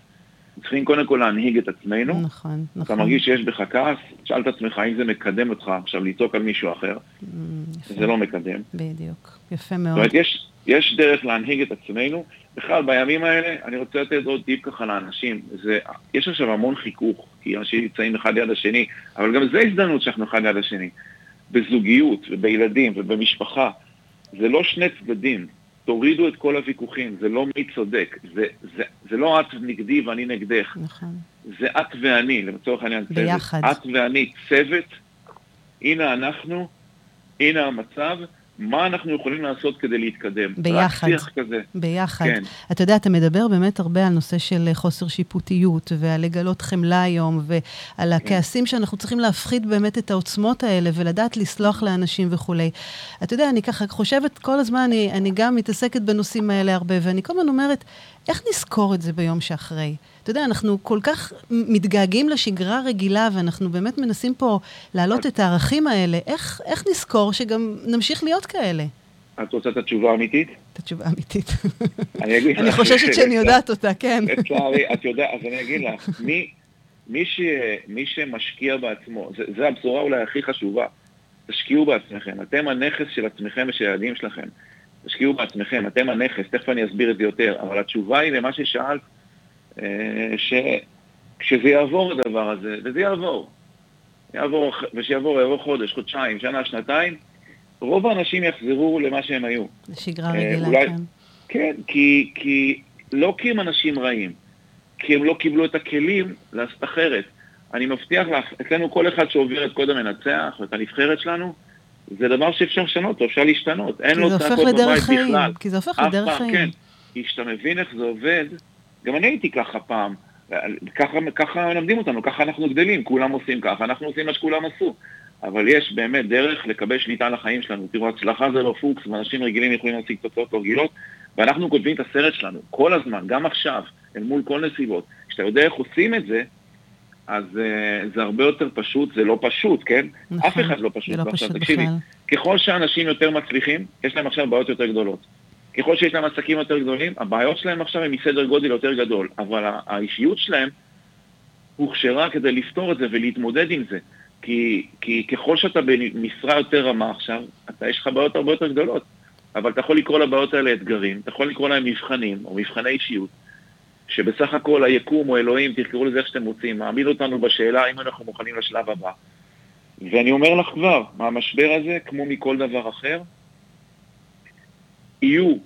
צריכים קודם כל להנהיג את עצמנו. נכון, נכון. אתה מרגיש שיש בך כעס, שאל את עצמך האם זה מקדם אותך עכשיו לצעוק על מישהו אחר. Mm, יפה. זה לא מקדם. בדיוק, יפה מאוד. זאת אומרת, יש, יש דרך להנהיג את עצמנו. בכלל, בימים האלה, אני רוצה לתת עוד טיפ ככה לאנשים. זה, יש עכשיו המון חיכוך, כי אנשים נמצאים אחד ליד השני, אבל גם זו הזדמנות שאנחנו אחד ליד השני. בזוגיות, ובילדים, ובמשפחה. זה לא שני צדדים. תורידו את כל הוויכוחים, זה לא מי צודק, זה, זה, זה לא את נגדי ואני נגדך. נכון. זה את ואני, לצורך העניין צוות. ביחד. את ואני צוות, הנה אנחנו, הנה המצב, מה אנחנו יכולים לעשות כדי להתקדם. ביחד. רק שיח כזה. ביחד. כן. אתה יודע, אתה מדבר באמת הרבה על נושא של חוסר שיפוטיות, ועל לגלות חמלה היום, ועל כן. הכעסים שאנחנו צריכים להפחית באמת את העוצמות האלה, ולדעת לסלוח לאנשים וכולי. אתה יודע, אני ככה חושבת כל הזמן, אני, אני גם מתעסקת בנושאים האלה הרבה, ואני כל הזמן אומרת, איך נזכור את זה ביום שאחרי? אתה יודע, אנחנו כל כך מתגעגעים לשגרה רגילה, ואנחנו באמת מנסים פה להעלות את הערכים האלה. איך, איך נזכור שגם נמשיך להיות כאלה? את רוצה את התשובה האמיתית? את התשובה האמיתית. אני. אני חוששת שאני יודעת אותה, כן. לצערי, את יודעת, אז אני אגיד לך, מי, מי, ש, מי שמשקיע בעצמו, זו הבשורה אולי הכי חשובה, תשקיעו בעצמכם. אתם הנכס של עצמכם ושל הילדים שלכם. תשקיעו בעצמכם, אתם הנכס, תכף אני אסביר את זה יותר, אבל התשובה היא למה ששאלת, אה, שכשזה יעבור הדבר הזה, וזה יעבור, יעבור, ושיעבור, יעבור חודש, חודשיים, שנה, שנתיים, רוב האנשים יחזרו למה שהם היו. לשגרה אה, רגילה, אולי, כן. כן, כי, כי לא כי הם אנשים רעים, כי הם לא קיבלו את הכלים לעשות אחרת. אני מבטיח לך, אצלנו כל אחד שעובר את קוד המנצח ואת הנבחרת שלנו, זה דבר שאפשר לשנות אותו, אפשר להשתנות. אין לו צעקות בבית בכלל. כי זה הופך לדרך חיים. כן. כי כשאתה מבין איך זה עובד, גם אני הייתי ככה פעם. ככה, ככה מלמדים אותנו, ככה אנחנו גדלים, כולם עושים ככה, אנחנו עושים מה שכולם עשו. אבל יש באמת דרך לקבל שליטה על החיים שלנו. תראו, הצלחה זה לא פוקס, ואנשים רגילים יכולים להשיג תוצאות רגילות, ואנחנו כותבים את הסרט שלנו כל הזמן, גם עכשיו, אל מול כל נסיבות. כשאתה יודע איך עושים את זה, אז uh, זה הרבה יותר פשוט, זה לא פשוט, כן? נכון, אף אחד לא פשוט. זה לא פשוט בכלל. ככל שאנשים יותר מצליחים, יש להם עכשיו בעיות יותר גדולות. ככל שיש להם עסקים יותר גדולים, הבעיות שלהם עכשיו הן מסדר גודל יותר גדול, אבל האישיות שלהם הוכשרה כדי לפתור את זה ולהתמודד עם זה. כי, כי ככל שאתה במשרה יותר רמה עכשיו, אתה, יש לך בעיות הרבה יותר גדולות. אבל אתה יכול לקרוא לבעיות האלה אתגרים, אתה יכול לקרוא להם מבחנים, או מבחני אישיות, שבסך הכל היקום או אלוהים, תקראו לזה איך שאתם רוצים, מעמיד אותנו בשאלה האם אנחנו מוכנים לשלב הבא. ואני אומר לך כבר, מהמשבר הזה, כמו מכל דבר אחר, יהיו,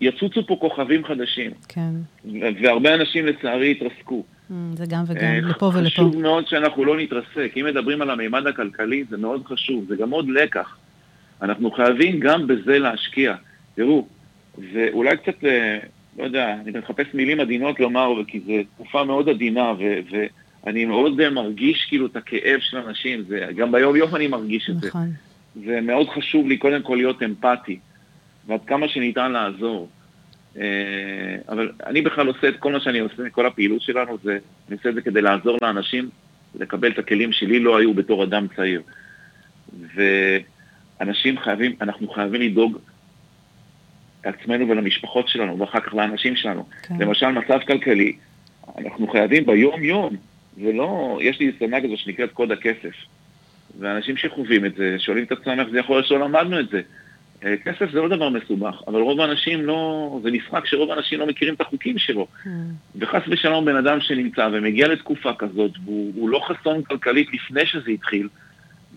יצוצו פה כוכבים חדשים. כן. והרבה אנשים לצערי התרסקו. Mm, זה גם וגם, אה, לפה ולפה. חשוב מאוד שאנחנו לא נתרסק. אם מדברים על המימד הכלכלי, זה מאוד חשוב, זה גם עוד לקח. אנחנו חייבים גם בזה להשקיע. תראו, ואולי קצת, אה, לא יודע, אני מחפש מילים עדינות לומר, כי זו תקופה מאוד עדינה, ו- ואני מאוד מרגיש כאילו את הכאב של אנשים, זה, גם ביום יום אני מרגיש את. זה. נכון. זה מאוד חשוב לי קודם כל להיות אמפתי, ועד כמה שניתן לעזור. אה, אבל אני בכלל עושה את כל מה שאני עושה, כל הפעילות שלנו, זה, אני עושה את זה כדי לעזור לאנשים לקבל את הכלים שלי לא היו בתור אדם צעיר. ואנשים חייבים, אנחנו חייבים לדאוג לעצמנו ולמשפחות שלנו, ואחר כך לאנשים שלנו. כן. למשל, מצב כלכלי, אנחנו חייבים ביום-יום, זה לא, יש לי סדנה כזו שנקראת קוד הכסף. ואנשים שחווים את זה, שואלים את עצמם איך זה יכול להיות שלא למדנו את זה. אה, כסף זה לא דבר מסובך, אבל רוב האנשים לא, זה משחק שרוב האנשים לא מכירים את החוקים שלו. Mm. וחס ושלום בן אדם שנמצא ומגיע לתקופה כזאת, והוא לא חסון כלכלית לפני שזה התחיל,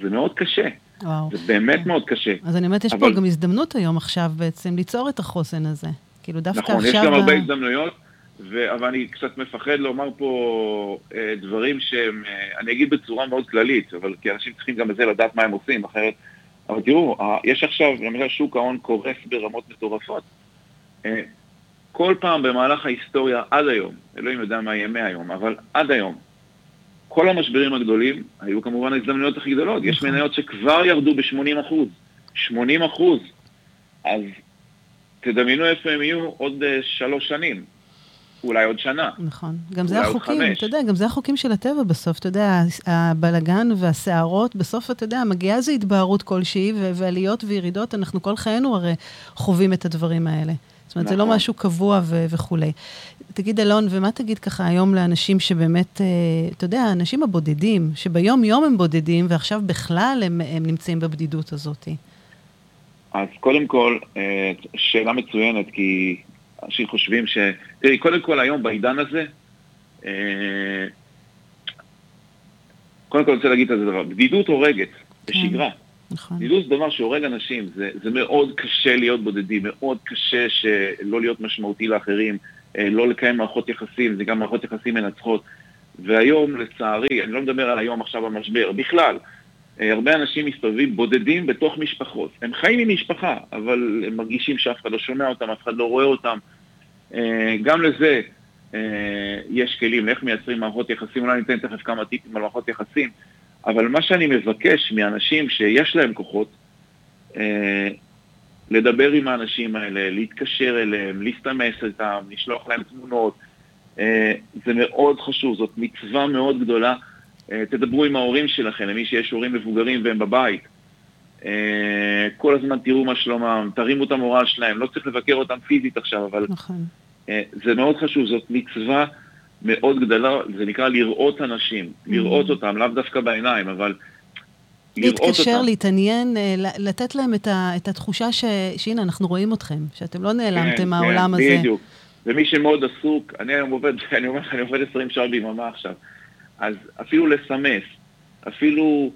זה מאוד קשה. וואו. זה באמת כן. מאוד קשה. אז אני אומרת, יש אבל... פה גם הזדמנות היום עכשיו בעצם ליצור את החוסן הזה. כאילו דווקא נכון, עכשיו... נכון, יש גם הרבה הזדמנויות, ו... אבל אני קצת מפחד לומר פה אה, דברים שהם, אה, אני אגיד בצורה מאוד כללית, אבל כי אנשים צריכים גם בזה לדעת מה הם עושים, אחרת... אבל תראו, אה, יש עכשיו, למשל שוק ההון קורס ברמות מטורפות. אה, כל פעם במהלך ההיסטוריה עד היום, אלוהים יודע מה יהיה מהיום, אבל עד היום, כל המשברים הגדולים היו כמובן ההזדמנויות הכי גדולות. יש נכון. מניות שכבר ירדו ב-80 אחוז. 80 אחוז. אז תדמיינו איפה הם יהיו עוד uh, שלוש שנים. אולי עוד שנה. נכון. גם זה החוקים, אתה יודע, גם זה החוקים של הטבע בסוף, אתה יודע, הבלגן והסערות, בסוף, אתה יודע, מגיעה איזו התבהרות כלשהי, ועליות וירידות, אנחנו כל חיינו הרי חווים את הדברים האלה. זאת אומרת, נכון. זה לא נכון. משהו קבוע ו- וכולי. תגיד, אלון, ומה תגיד ככה היום לאנשים שבאמת, אה, אתה יודע, האנשים הבודדים, שביום-יום הם בודדים, ועכשיו בכלל הם, הם נמצאים בבדידות הזאת? אז קודם כל, אה, שאלה מצוינת, כי אנשים חושבים ש... תראי, קודם כל היום בעידן הזה, אה, קודם כל אני רוצה להגיד את זה דבר, בדידות הורגת, כן. בשגרה. נכון. בדידות זה דבר שהורג אנשים, זה, זה מאוד קשה להיות בודדים, מאוד קשה שלא להיות משמעותי לאחרים, אה, לא לקיים מערכות יחסים, זה גם מערכות יחסים מנצחות. והיום, לצערי, אני לא מדבר על היום עכשיו המשבר, בכלל, אה, הרבה אנשים מסתובבים בודדים בתוך משפחות. הם חיים עם משפחה, אבל הם מרגישים שאף אחד לא שומע אותם, אף אחד לא רואה אותם. אה, גם לזה יש כלים, איך מייצרים מערכות יחסים, אולי ניתן תכף כמה טיפים על מערכות יחסים, אבל מה שאני מבקש מאנשים שיש להם כוחות, לדבר עם האנשים האלה, להתקשר אליהם, להסתמס איתם, לשלוח להם תמונות. אה, זה מאוד חשוב, זאת מצווה מאוד גדולה. אה, תדברו עם ההורים שלכם, למי שיש הורים מבוגרים והם בבית. אה, כל הזמן תראו מה שלומם, תרימו את המורל שלהם, לא צריך לבקר אותם פיזית עכשיו, אבל נכון. זה מאוד חשוב, זאת מצווה מאוד גדולה, זה נקרא לראות אנשים, לראות mm-hmm. אותם, לאו דווקא בעיניים, אבל להתקשר, אותם. להתעניין, אה, לתת להם את, ה, את התחושה ש, שהנה, אנחנו רואים אתכם, שאתם לא נעלמתם כן, מהעולם כן, הזה. בדיוק. ומי שמאוד עסוק, אני היום עובד, אני אומר לך, אני עובד 20 שעות ביממה עכשיו, אז אפילו לסמס, אפילו,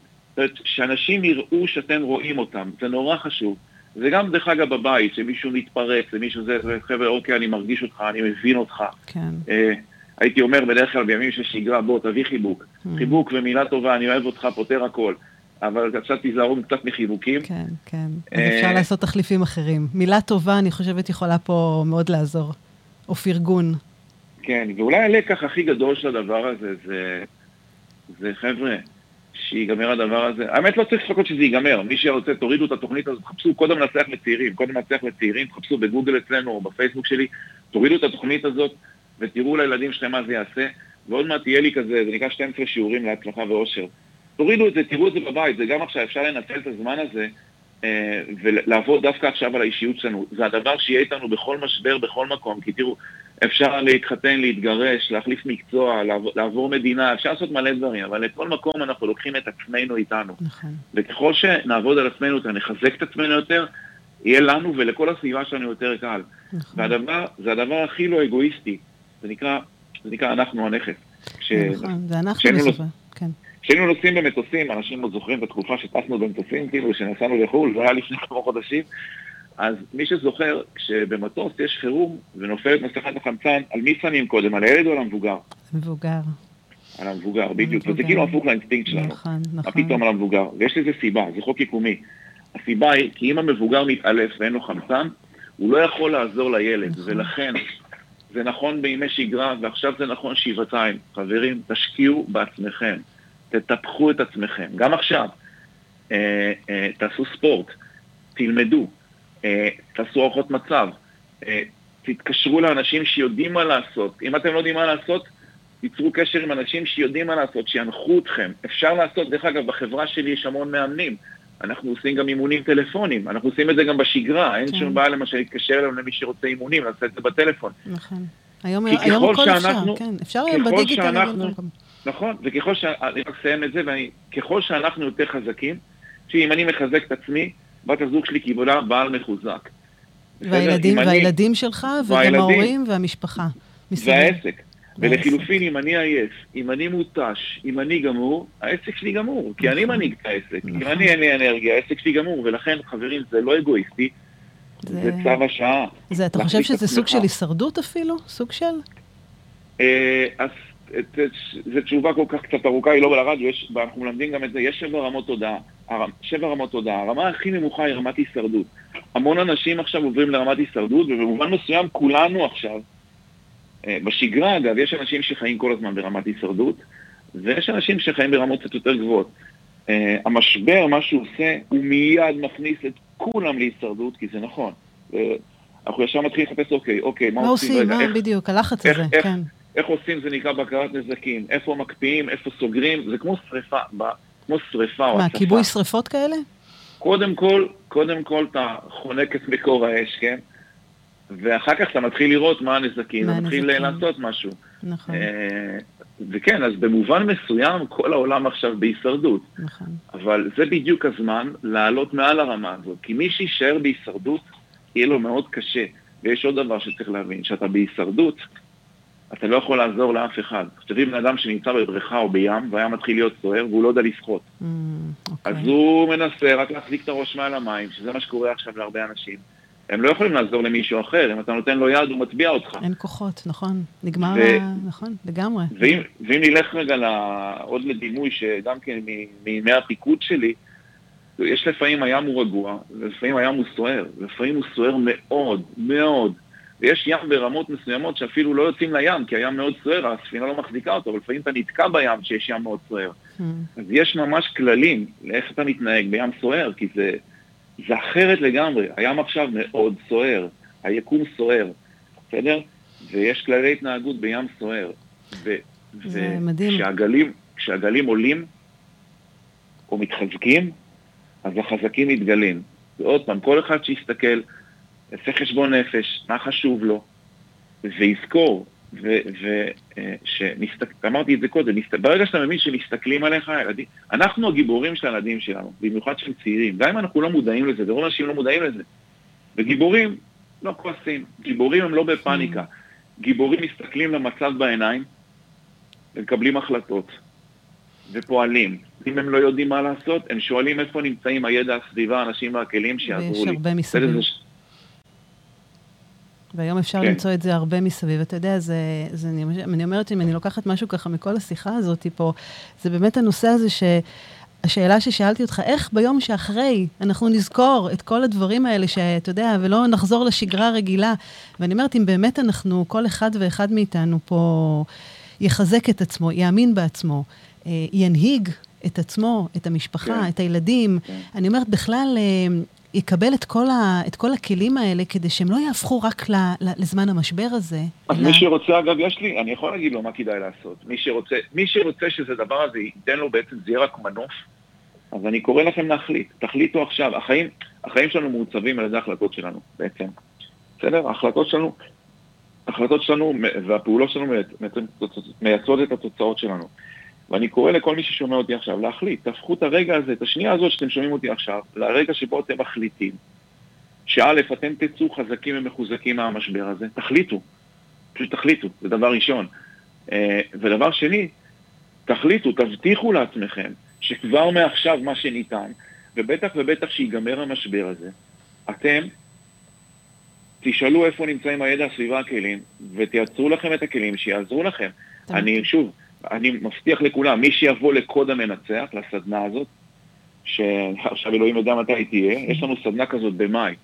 שאנשים יראו שאתם רואים אותם, זה נורא חשוב. זה גם, דרך אגב, בבית, שמישהו מתפרץ, שמישהו זה, חבר'ה, אוקיי, אני מרגיש אותך, אני מבין אותך. כן. אה, הייתי אומר בדרך כלל בימים של שגרה, בוא, תביא חיבוק. Mm. חיבוק ומילה טובה, אני אוהב אותך, פותר הכל. אבל קצת תיזהרו קצת מחיבוקים. כן, כן. אז אה, אפשר לעשות תחליפים אחרים. מילה טובה, אני חושבת, יכולה פה מאוד לעזור. או פרגון. כן, ואולי הלקח הכי גדול של הדבר הזה זה, זה חבר'ה, שיגמר הדבר הזה. האמת, לא צריך לחכות שזה ייגמר. מי שרוצה, תורידו את התוכנית הזאת, תחפשו קודם לנצח לצעירים. קודם לנצח לצעירים, תחפשו בגוגל אצלנו או בפייסבוק שלי, תורידו את התוכנית הזאת ותראו לילדים שלכם מה זה יעשה. ועוד מעט יהיה לי כזה, זה נקרא 12 שיעורים להצלחה ואושר. תורידו את זה, תראו את זה בבית, זה גם עכשיו, אפשר לנצל את הזמן הזה אה, ולעבוד דווקא עכשיו על האישיות שלנו. זה הדבר שיהיה איתנו בכל משבר, בכל מקום, כי תראו, אפשר להתחתן, להתגרש, להחליף מקצוע, לעבור, לעבור מדינה, אפשר לעשות מלא דברים, אבל לכל מקום אנחנו לוקחים את עצמנו איתנו. נכון. וככל שנעבוד על עצמנו יותר, נחזק את עצמנו יותר, יהיה לנו ולכל הסביבה שלנו יותר קל. נכון. והדבר, זה הדבר הכי לא אגואיסטי, זה נקרא, זה נקרא אנחנו הנכס. כש... נכון, זה אנחנו בסופו. כן. כשהיינו נוסעים במטוסים, אנשים עוד זוכרים בתקופה שטסנו במטוסים, כאילו, שנסענו לחו"ל, זה היה לפני כמה חודשים, אז מי שזוכר, כשבמטוס יש חירום ונופלת מסכת החמצן, על מי שמים קודם, על הילד או על המבוגר? מבוגר. על המבוגר, בדיוק. וזה כאילו הפוך לאינסטינקט שלנו. נכון, נכון. מה פתאום על המבוגר? ויש לזה סיבה, זה חוק יקומי. הסיבה היא, כי אם המבוגר מתעלף ואין לו חמצן, הוא לא יכול לעזור לילד, נכון. ולכן זה נכון בימי שגרה, ועכשיו זה נכון שבעתיים. חברים, תשקיעו בעצמכם. תטפחו את עצמכם. גם עכשיו, אה, אה, תעשו ספורט, תלמדו, אה, תעשו אורחות מצב, אה, תתקשרו לאנשים שיודעים מה לעשות. אם אתם לא יודעים מה לעשות, תיצרו קשר עם אנשים שיודעים מה לעשות, שינחו אתכם. אפשר לעשות, דרך אגב, בחברה שלי יש המון מאמנים. אנחנו עושים גם אימונים טלפונים, אנחנו עושים את זה גם בשגרה, אין כן. שום בעיה למשל להתקשר אלינו למי שרוצה אימונים, לעשות את זה בטלפון. נכון. היום, היום הכל אפשר, כן, אפשר בדיגיטל. שאנחנו, נכון, וככל ש... אני רק אסיים את זה, וככל שאנחנו יותר חזקים, שאם אני מחזק את עצמי, בת הזוג שלי קיבלה בעל מחוזק. והילדים, והילדים אני... שלך, וגם ההורים והמשפחה. והעסק. ולחילופין, אם אני עייף, אם אני מותש, אם אני גמור, העסק שלי גמור. כי אני נכון. מנהיג את העסק. אם נכון. אני אין לי אנרגיה, העסק שלי גמור. ולכן, חברים, זה לא אגואיסטי. זה, זה צו השעה. זה, אתה חושב שזה סוג של הישרדות אפילו? סוג של? אה, אז זו תשובה כל כך קצת ארוכה, היא לא ברדיו, אנחנו מלמדים גם את זה, יש שבע רמות תודעה. שבע רמות תודעה. הרמה הכי נמוכה היא רמת הישרדות. המון אנשים עכשיו עוברים לרמת הישרדות, ובמובן מסוים כולנו עכשיו, בשגרה אגב, יש אנשים שחיים כל הזמן ברמת הישרדות, ויש אנשים שחיים ברמות קצת יותר גבוהות. Uh, המשבר, מה שהוא עושה, הוא מיד מכניס את כולם להישרדות, כי זה נכון. Uh, אנחנו ישר מתחילים לחפש, אוקיי, אוקיי, מה, מה עושים? עושים? מה, איך, בדיוק, הלחץ איך, הזה, איך, כן. איך עושים, זה נקרא בקרת נזקים, איפה מקפיאים, איפה סוגרים, זה כמו שריפה, כמו שריפה או הצפה. מה, כיבוי שריפות כאלה? קודם כל, קודם כל אתה חונק את מקור האש, כן? ואחר כך אתה מתחיל לראות מה הנזקים, אתה מתחיל לעשות משהו. נכון. אה, וכן, אז במובן מסוים כל העולם עכשיו בהישרדות. נכון. אבל זה בדיוק הזמן לעלות מעל הרמה הזאת, כי מי שיישאר בהישרדות, יהיה לו מאוד קשה. ויש עוד דבר שצריך להבין, שאתה בהישרדות, אתה לא יכול לעזור לאף אחד. תחשבי בן אדם שנמצא בבריכה או בים, והיה מתחיל להיות סוער, והוא לא יודע לשחות. Mm, okay. אוקיי. אז הוא מנסה רק להחזיק את הראש מעל המים, שזה מה שקורה עכשיו להרבה אנשים. הם לא יכולים לעזור למישהו אחר, אם אתה נותן לו יד, הוא מצביע אותך. אין כוחות, נכון. נגמר, ו... נכון, לגמרי. ואם, ואם נלך רגע עוד לדימוי, שגם כן מימי הפיקוד שלי, יש לפעמים הים הוא רגוע, ולפעמים הים הוא סוער, ולפעמים הוא סוער מאוד, מאוד. ויש ים ברמות מסוימות שאפילו לא יוצאים לים, כי הים מאוד סוער, הספינה לא מחזיקה אותו, אבל לפעמים אתה נתקע בים כשיש ים מאוד סוער. Hmm. אז יש ממש כללים לאיך אתה מתנהג בים סוער, כי זה, זה אחרת לגמרי. הים עכשיו מאוד סוער, היקום סוער, בסדר? ויש כללי התנהגות בים סוער. ו- זה ו- מדהים. כשהגלים, כשהגלים עולים או מתחזקים, אז החזקים מתגלים. ועוד פעם, כל אחד שיסתכל, יעשה חשבון נפש, מה חשוב לו, ויזכור, ואמרתי את זה קודם, ברגע שאתה מבין שמסתכלים עליך, הילדים, אנחנו הגיבורים של הילדים שלנו, במיוחד שהם צעירים, גם אם אנחנו לא מודעים לזה, ורוב האנשים לא מודעים לזה. וגיבורים לא כועסים, גיבורים הם לא בפאניקה, גיבורים מסתכלים למצב בעיניים ומקבלים החלטות ופועלים. אם הם לא יודעים מה לעשות, הם שואלים איפה נמצאים הידע, הסביבה, האנשים והכלים שיעזרו לי. ויש הרבה מסביב. והיום אפשר כן. למצוא את זה הרבה מסביב. אתה יודע, זה, זה, אני, אני אומרת, אם אני לוקחת משהו ככה מכל השיחה הזאת פה, זה באמת הנושא הזה ש... השאלה ששאלתי אותך, איך ביום שאחרי אנחנו נזכור את כל הדברים האלה, שאתה יודע, ולא נחזור לשגרה רגילה. ואני אומרת, אם באמת אנחנו, כל אחד ואחד מאיתנו פה יחזק את עצמו, יאמין בעצמו, אה, ינהיג את עצמו, את המשפחה, כן. את הילדים. כן. אני אומרת, בכלל, אה, יקבל את כל, ה, את כל הכלים האלה כדי שהם לא יהפכו רק ל, ל, לזמן המשבר הזה. אז אלא... מי שרוצה, אגב, יש לי, אני יכול להגיד לו מה כדאי לעשות. מי שרוצה, מי שרוצה שזה דבר הזה ייתן לו בעצם, זה יהיה רק מנוף, אז אני קורא לכם להחליט. תחליטו עכשיו. החיים, החיים שלנו מעוצבים על ידי ההחלטות שלנו, בעצם. בסדר? ההחלטות שלנו, ההחלטות שלנו והפעולות שלנו מייצרות את התוצאות שלנו. ואני קורא לכל מי ששומע אותי עכשיו להחליט, תהפכו את הרגע הזה, את השנייה הזאת שאתם שומעים אותי עכשיו, לרגע שבו אתם מחליטים, שא', אתם תצאו חזקים ומחוזקים מהמשבר הזה, תחליטו, פשוט תחליטו, זה דבר ראשון. אה, ודבר שני, תחליטו, תבטיחו לעצמכם שכבר מעכשיו מה שניתן, ובטח ובטח שיגמר המשבר הזה, אתם תשאלו איפה נמצאים הידע, הסביבה, הכלים, ותייצרו לכם את הכלים שיעזרו לכם. אני, שוב, אני מבטיח לכולם, מי שיבוא לקוד המנצח, לסדנה הזאת, שעכשיו אלוהים יודע מתי היא תהיה, יש לנו סדנה כזאת במאי,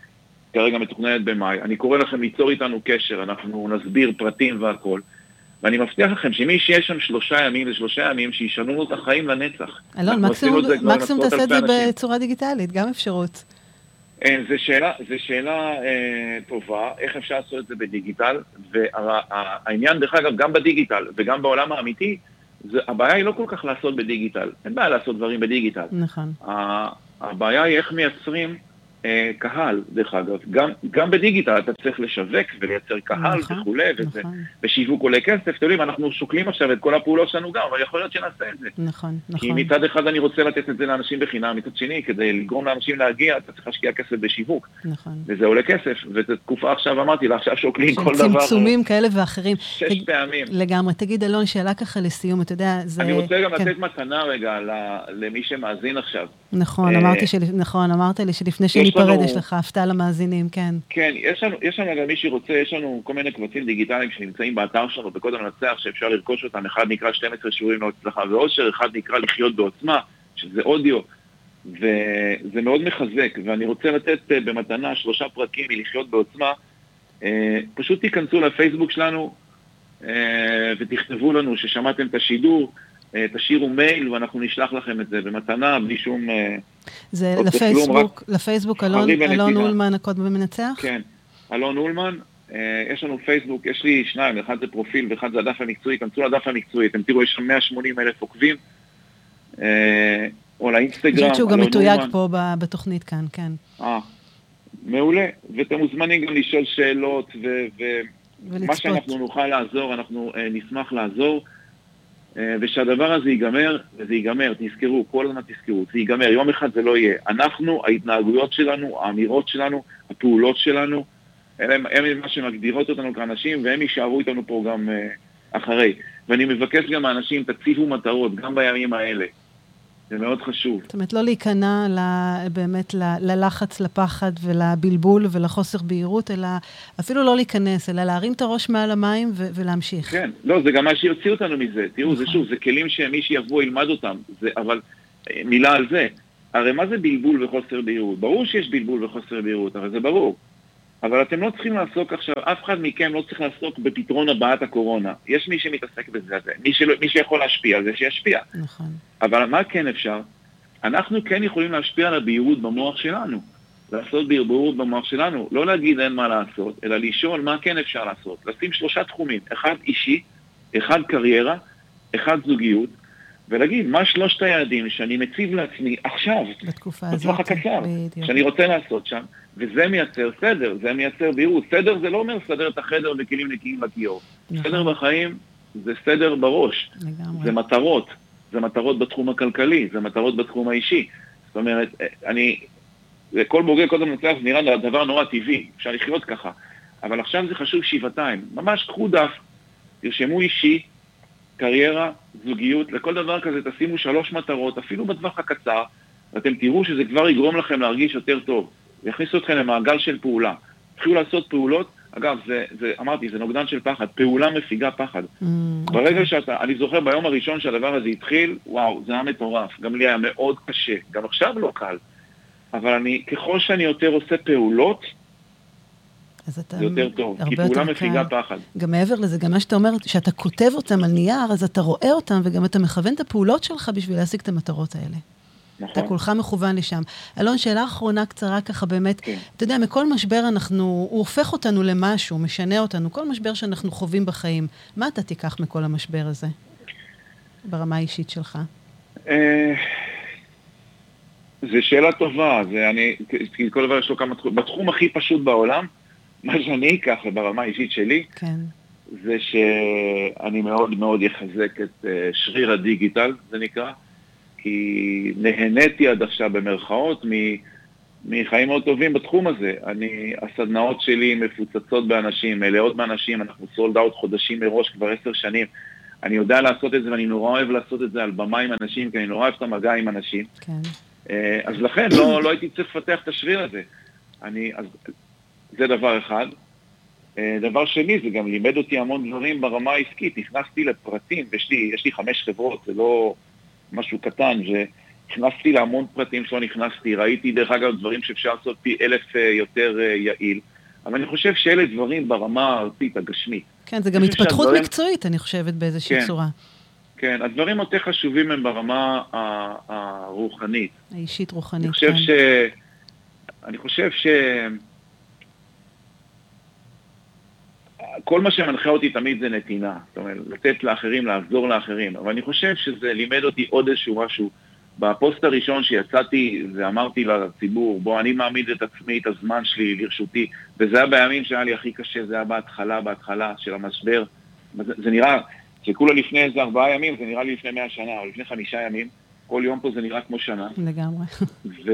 כרגע מתוכננת במאי, אני קורא לכם ליצור איתנו קשר, אנחנו נסביר פרטים והכל, ואני מבטיח לכם שמי שיש שם שלושה ימים זה שלושה ימים שישנו לו את החיים לנצח. אלון, מקסימום תעשה את זה בצורה דיגיטלית, גם אפשרות. אה, זו שאלה, זו שאלה אה, טובה, איך אפשר לעשות את זה בדיגיטל, והעניין דרך אגב, גם בדיגיטל וגם בעולם האמיתי, זה, הבעיה היא לא כל כך לעשות בדיגיטל, אין בעיה לעשות דברים בדיגיטל. נכון. הבעיה היא איך מייצרים אה, קהל, דרך אגב. גם, גם בדיגיטל אתה צריך לשווק ולייצר קהל נכון, וכולי, וזה, נכון. ושיווק עולה כסף. אתם יודעים, אנחנו שוקלים עכשיו את כל הפעולות שלנו גם, אבל יכול להיות שנעשה את זה. נכון, נכון. כי מצד אחד אני רוצה לתת את זה לאנשים בחינם, מצד שני, כדי לגרום לאנשים להגיע, אתה צריך להשקיע כסף בשיווק. נכון. וזה עולה כסף, וזו תקופה עכשיו, אמרתי לה, עכשיו שוקלים כל דבר. צמצומים כאלה ואחרים. שש תג... פעמים. לגמרי. תגיד, אלון, שאלה ככה לסיום, אתה יודע, זה... אני רוצה גם כן. לתת מתנה רגע למי שמאזין עכשיו. נכון, אמרתי של... נכון, אמרת לי שלפני שנתראה... להיפרד. יש לך הפתעה למאזינים, כן. כן, יש לנו, יש לנו גם מי שרוצה, יש לנו כל מיני קבצים דיגיטליים שנמצאים באתר שלנו, בקוד המנצח, שאפשר לרכוש אותם, אחד נקרא 12 שיעורים להצלחה ואושר, אחד נקרא לחיות בעוצמה, שזה אודיו, וזה מאוד מחזק, ואני רוצה לתת אה, במתנה שלושה פרקים מלחיות בעוצמה, אה, פשוט תיכנסו לפייסבוק שלנו אה, ותכתבו לנו ששמעתם את השידור, תשאירו מייל ואנחנו נשלח לכם את זה במתנה, בלי שום... זה לפייסבוק, לפייסבוק אלון אולמן, הקוד במנצח? כן, אלון אולמן, יש לנו פייסבוק, יש לי שניים, אחד זה פרופיל ואחד זה הדף המקצועי, כנסו לדף המקצועי, אתם תראו, יש שם 180 אלף עוקבים. או לאינסטגרם. אני חושבת שהוא גם מתויג פה בתוכנית כאן, כן. אה, מעולה. ואתם מוזמנים גם לשאול שאלות, ומה שאנחנו נוכל לעזור, אנחנו אה, נשמח לעזור. אה, ושהדבר הזה ייגמר, וזה ייגמר, תזכרו, כל הזמן תזכרו, זה ייגמר, יום אחד זה לא יהיה. אנחנו, ההתנהגויות שלנו, האמירות שלנו, הפעולות שלנו, הם, הם מה שמגדירות אותנו כאנשים, והם יישארו איתנו פה גם uh, אחרי. ואני מבקש גם מהאנשים, תציבו מטרות, גם בימים האלה. זה מאוד חשוב. זאת אומרת, לא להיכנע ל, באמת ל, ללחץ, לפחד ולבלבול ולחוסר בהירות, אלא אפילו לא להיכנס, אלא להרים את הראש מעל המים ו, ולהמשיך. כן, לא, זה גם מה שיוציא אותנו מזה. תראו, זה נכון. שוב, זה כלים שמי שיבוא ילמד אותם, זה, אבל אה, מילה על זה. הרי מה זה בלבול וחוסר בהירות? ברור שיש בלבול וחוסר בהירות, אבל זה ברור. אבל אתם לא צריכים לעסוק עכשיו, אף אחד מכם לא צריך לעסוק בפתרון הבעת הקורונה. יש מי שמתעסק בזה, מי, שלא, מי שיכול להשפיע על זה, שישפיע. נכון. אבל מה כן אפשר? אנחנו כן יכולים להשפיע על הבהירות במוח שלנו. לעשות בהירות במוח שלנו. לא להגיד אין מה לעשות, אלא לשאול מה כן אפשר לעשות. לשים שלושה תחומים, אחד אישי, אחד קריירה, אחד זוגיות, ולהגיד מה שלושת היעדים שאני מציב לעצמי עכשיו, בתקופה הזאת, בטווח הקצר, שאני רוצה לעשות שם, וזה מייצר סדר, זה מייצר בהירות. סדר זה לא אומר סדר את החדר וכלים נקיים לכיור. נכון. סדר בחיים זה סדר בראש. לגמרי. זה מטרות. זה מטרות בתחום הכלכלי, זה מטרות בתחום האישי. זאת אומרת, אני... כל בוגר קודם מנצח נראה דבר נורא טבעי, אפשר לחיות ככה. אבל עכשיו זה חשוב שבעתיים. ממש קחו דף, תרשמו אישי, קריירה, זוגיות, לכל דבר כזה תשימו שלוש מטרות, אפילו בטווח הקצר, ואתם תראו שזה כבר יגרום לכם להרגיש יותר טוב. יכניסו אתכם למעגל של פעולה. תתחילו לעשות פעולות, אגב, זה, זה, אמרתי, זה נוגדן של פחד, פעולה מפיגה פחד. Mm, ברגע okay. שאתה, אני זוכר ביום הראשון שהדבר הזה התחיל, וואו, זה היה מטורף. גם לי היה מאוד קשה, גם עכשיו לא קל. אבל אני, ככל שאני יותר עושה פעולות, זה יותר טוב, כי פעולה מפיגה פחד. גם מעבר לזה, גם מה שאתה אומר, שאתה כותב אותם על נייר, אז אתה רואה אותם, וגם אתה מכוון את הפעולות שלך בשביל להשיג את המטרות האלה. נכון. אתה כולך מכוון לשם. אלון, שאלה אחרונה קצרה ככה באמת, כן. אתה יודע, מכל משבר אנחנו, הוא הופך אותנו למשהו, משנה אותנו, כל משבר שאנחנו חווים בחיים. מה אתה תיקח מכל המשבר הזה, ברמה האישית שלך? אה, זו שאלה טובה, זה אני, כי כל דבר יש לו כמה תחומים. בתחום הכי פשוט בעולם, מה שאני אקח ברמה האישית שלי, כן. זה שאני מאוד מאוד אחזק את אה, שריר הדיגיטל, זה נקרא. כי נהניתי עד עכשיו במרכאות מחיים מאוד טובים בתחום הזה. אני, הסדנאות שלי מפוצצות באנשים, מלאות באנשים, אנחנו סולד אאוט חודשים מראש כבר עשר שנים. אני יודע לעשות את זה ואני נורא אוהב לעשות את זה על במה עם אנשים, כי אני נורא אוהב את המגע עם אנשים. כן. אה, אז לכן לא, לא הייתי צריך לפתח את השריר הזה. אני, אז זה דבר אחד. אה, דבר שני, זה גם לימד אותי המון דברים ברמה העסקית. נכנסתי לפרטים, ויש לי, לי חמש חברות, זה לא... משהו קטן, ונכנסתי להמון פרטים שלא נכנסתי, ראיתי דרך אגב דברים שאפשר לעשות פי אלף אה, יותר אה, יעיל, אבל אני חושב שאלה דברים ברמה הארצית, הגשמית. כן, זה גם התפתחות שהדברים... מקצועית, אני חושבת, באיזושהי כן, צורה. כן, הדברים היותר חשובים הם ברמה הרוחנית. האישית-רוחנית, אני חושב כן. ש... אני חושב ש... כל מה שמנחה אותי תמיד זה נתינה, זאת אומרת, לתת לאחרים, לעזור לאחרים, אבל אני חושב שזה לימד אותי עוד איזשהו משהו. בפוסט הראשון שיצאתי ואמרתי לציבור, בוא, אני מעמיד את עצמי, את הזמן שלי לרשותי, וזה היה בימים שהיה לי הכי קשה, זה היה בהתחלה, בהתחלה של המשבר. זה, זה נראה, שכולה לפני איזה ארבעה ימים, זה נראה לי לפני מאה שנה, או לפני חמישה ימים, כל יום פה זה נראה כמו שנה. לגמרי. ו...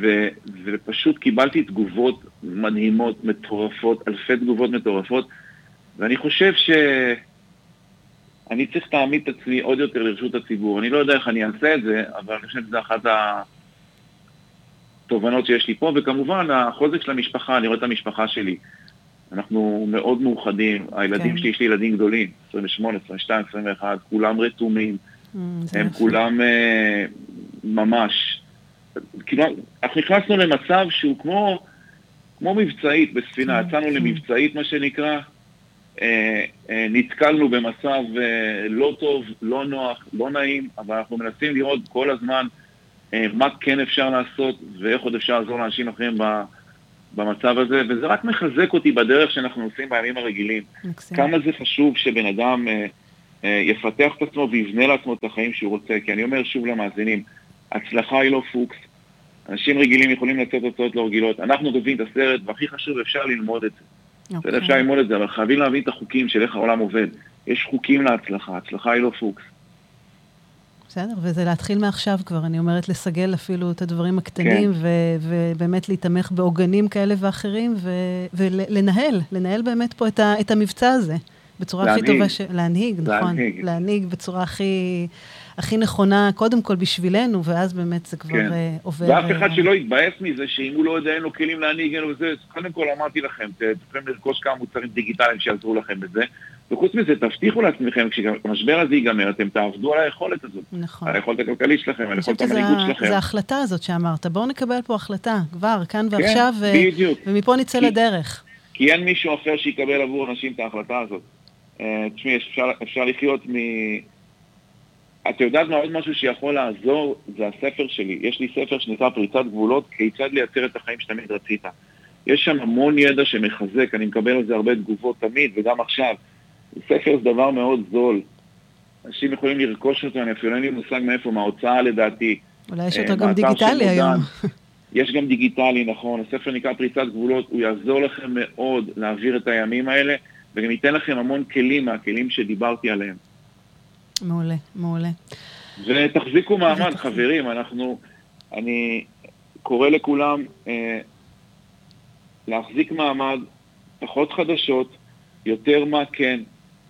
ו, ופשוט קיבלתי תגובות מדהימות, מטורפות, אלפי תגובות מטורפות, ואני חושב שאני צריך להעמיד את עצמי עוד יותר לרשות הציבור. אני לא יודע איך אני אעשה את זה, אבל אני חושב שזה אחת. התובנות שיש לי פה, וכמובן החוזק של המשפחה, אני רואה את המשפחה שלי. אנחנו מאוד מאוחדים, הילדים כן. שלי, יש לי ילדים גדולים, 28, 22, 21, כולם רתומים, mm, הם כולם uh, ממש, כאילו, אנחנו נכנסנו למצב שהוא כמו, כמו מבצעית בספינה, כן, יצאנו. למבצעית מה שנקרא, uh, uh, נתקלנו במצב uh, לא טוב, לא נוח, לא נעים, אבל אנחנו מנסים לראות כל הזמן מה כן אפשר לעשות ואיך עוד אפשר לעזור לאנשים אחרים ב... במצב הזה, וזה רק מחזק אותי בדרך שאנחנו עושים בימים הרגילים. מקסים. כמה זה חשוב שבן אדם אה, אה, יפתח את עצמו ויבנה לעצמו את החיים שהוא רוצה, כי אני אומר שוב למאזינים, הצלחה היא לא פוקס, אנשים רגילים יכולים לצאת הוצאות לא רגילות, אנחנו כותבים את הסרט, והכי חשוב, אפשר ללמוד את זה. אוקיי. אפשר ללמוד את זה, אבל חייבים להבין את החוקים של איך העולם עובד. יש חוקים להצלחה, הצלחה היא לא פוקס. בסדר, וזה להתחיל מעכשיו כבר, אני אומרת, לסגל אפילו את הדברים הקטנים, כן. ו- ובאמת להתמך בעוגנים כאלה ואחרים, ו- ולנהל, לנהל באמת פה את, ה- את המבצע הזה, בצורה להנהיג. הכי טובה, ש... להנהיג, נכון, להנהיג, להנהיג בצורה הכי, הכי נכונה, קודם כל בשבילנו, ואז באמת זה כבר כן. uh, עובר... ואף אחד uh... שלא יתבאס מזה, שאם הוא לא יודע, אין לו כלים להנהיג, אין לו זה, קודם כל אמרתי לכם, יכולים לרכוש כמה מוצרים דיגיטליים שיעזרו לכם בזה. וחוץ מזה, תבטיחו לעצמכם, כשהמשבר הזה ייגמר, אתם תעבדו על היכולת הזאת. נכון. על היכולת הכלכלית שלכם, על היכולת המנהיגות שלכם. זה ההחלטה הזאת שאמרת. בואו נקבל פה החלטה, כבר, כאן כן, ועכשיו, כן, בדיוק. ומפה נצא כי, לדרך. כי אין מישהו אחר שיקבל עבור אנשים את ההחלטה הזאת. Uh, תשמעי, אפשר, אפשר לחיות מ... את יודעת מה עוד משהו שיכול לעזור? זה הספר שלי. יש לי ספר שנקרא פריצת גבולות, כיצד לייצר את החיים שתמיד רצית. יש שם המון ידע שמחזק, אני מקבל על זה הרבה תגובות תמיד, וגם עכשיו. ספר זה דבר מאוד זול. אנשים יכולים לרכוש אותו, אני אפילו אין לי מושג מאיפה, מההוצאה לדעתי. אולי יש אותו אה, גם דיגיטלי היום. יש גם דיגיטלי, נכון. הספר נקרא פריצת גבולות, הוא יעזור לכם מאוד להעביר את הימים האלה, וגם ייתן לכם המון כלים מהכלים שדיברתי עליהם. מעולה, מעולה. ותחזיקו מעמד, חברים, אנחנו, אני קורא לכולם אה, להחזיק מעמד, פחות חדשות, יותר מה כן,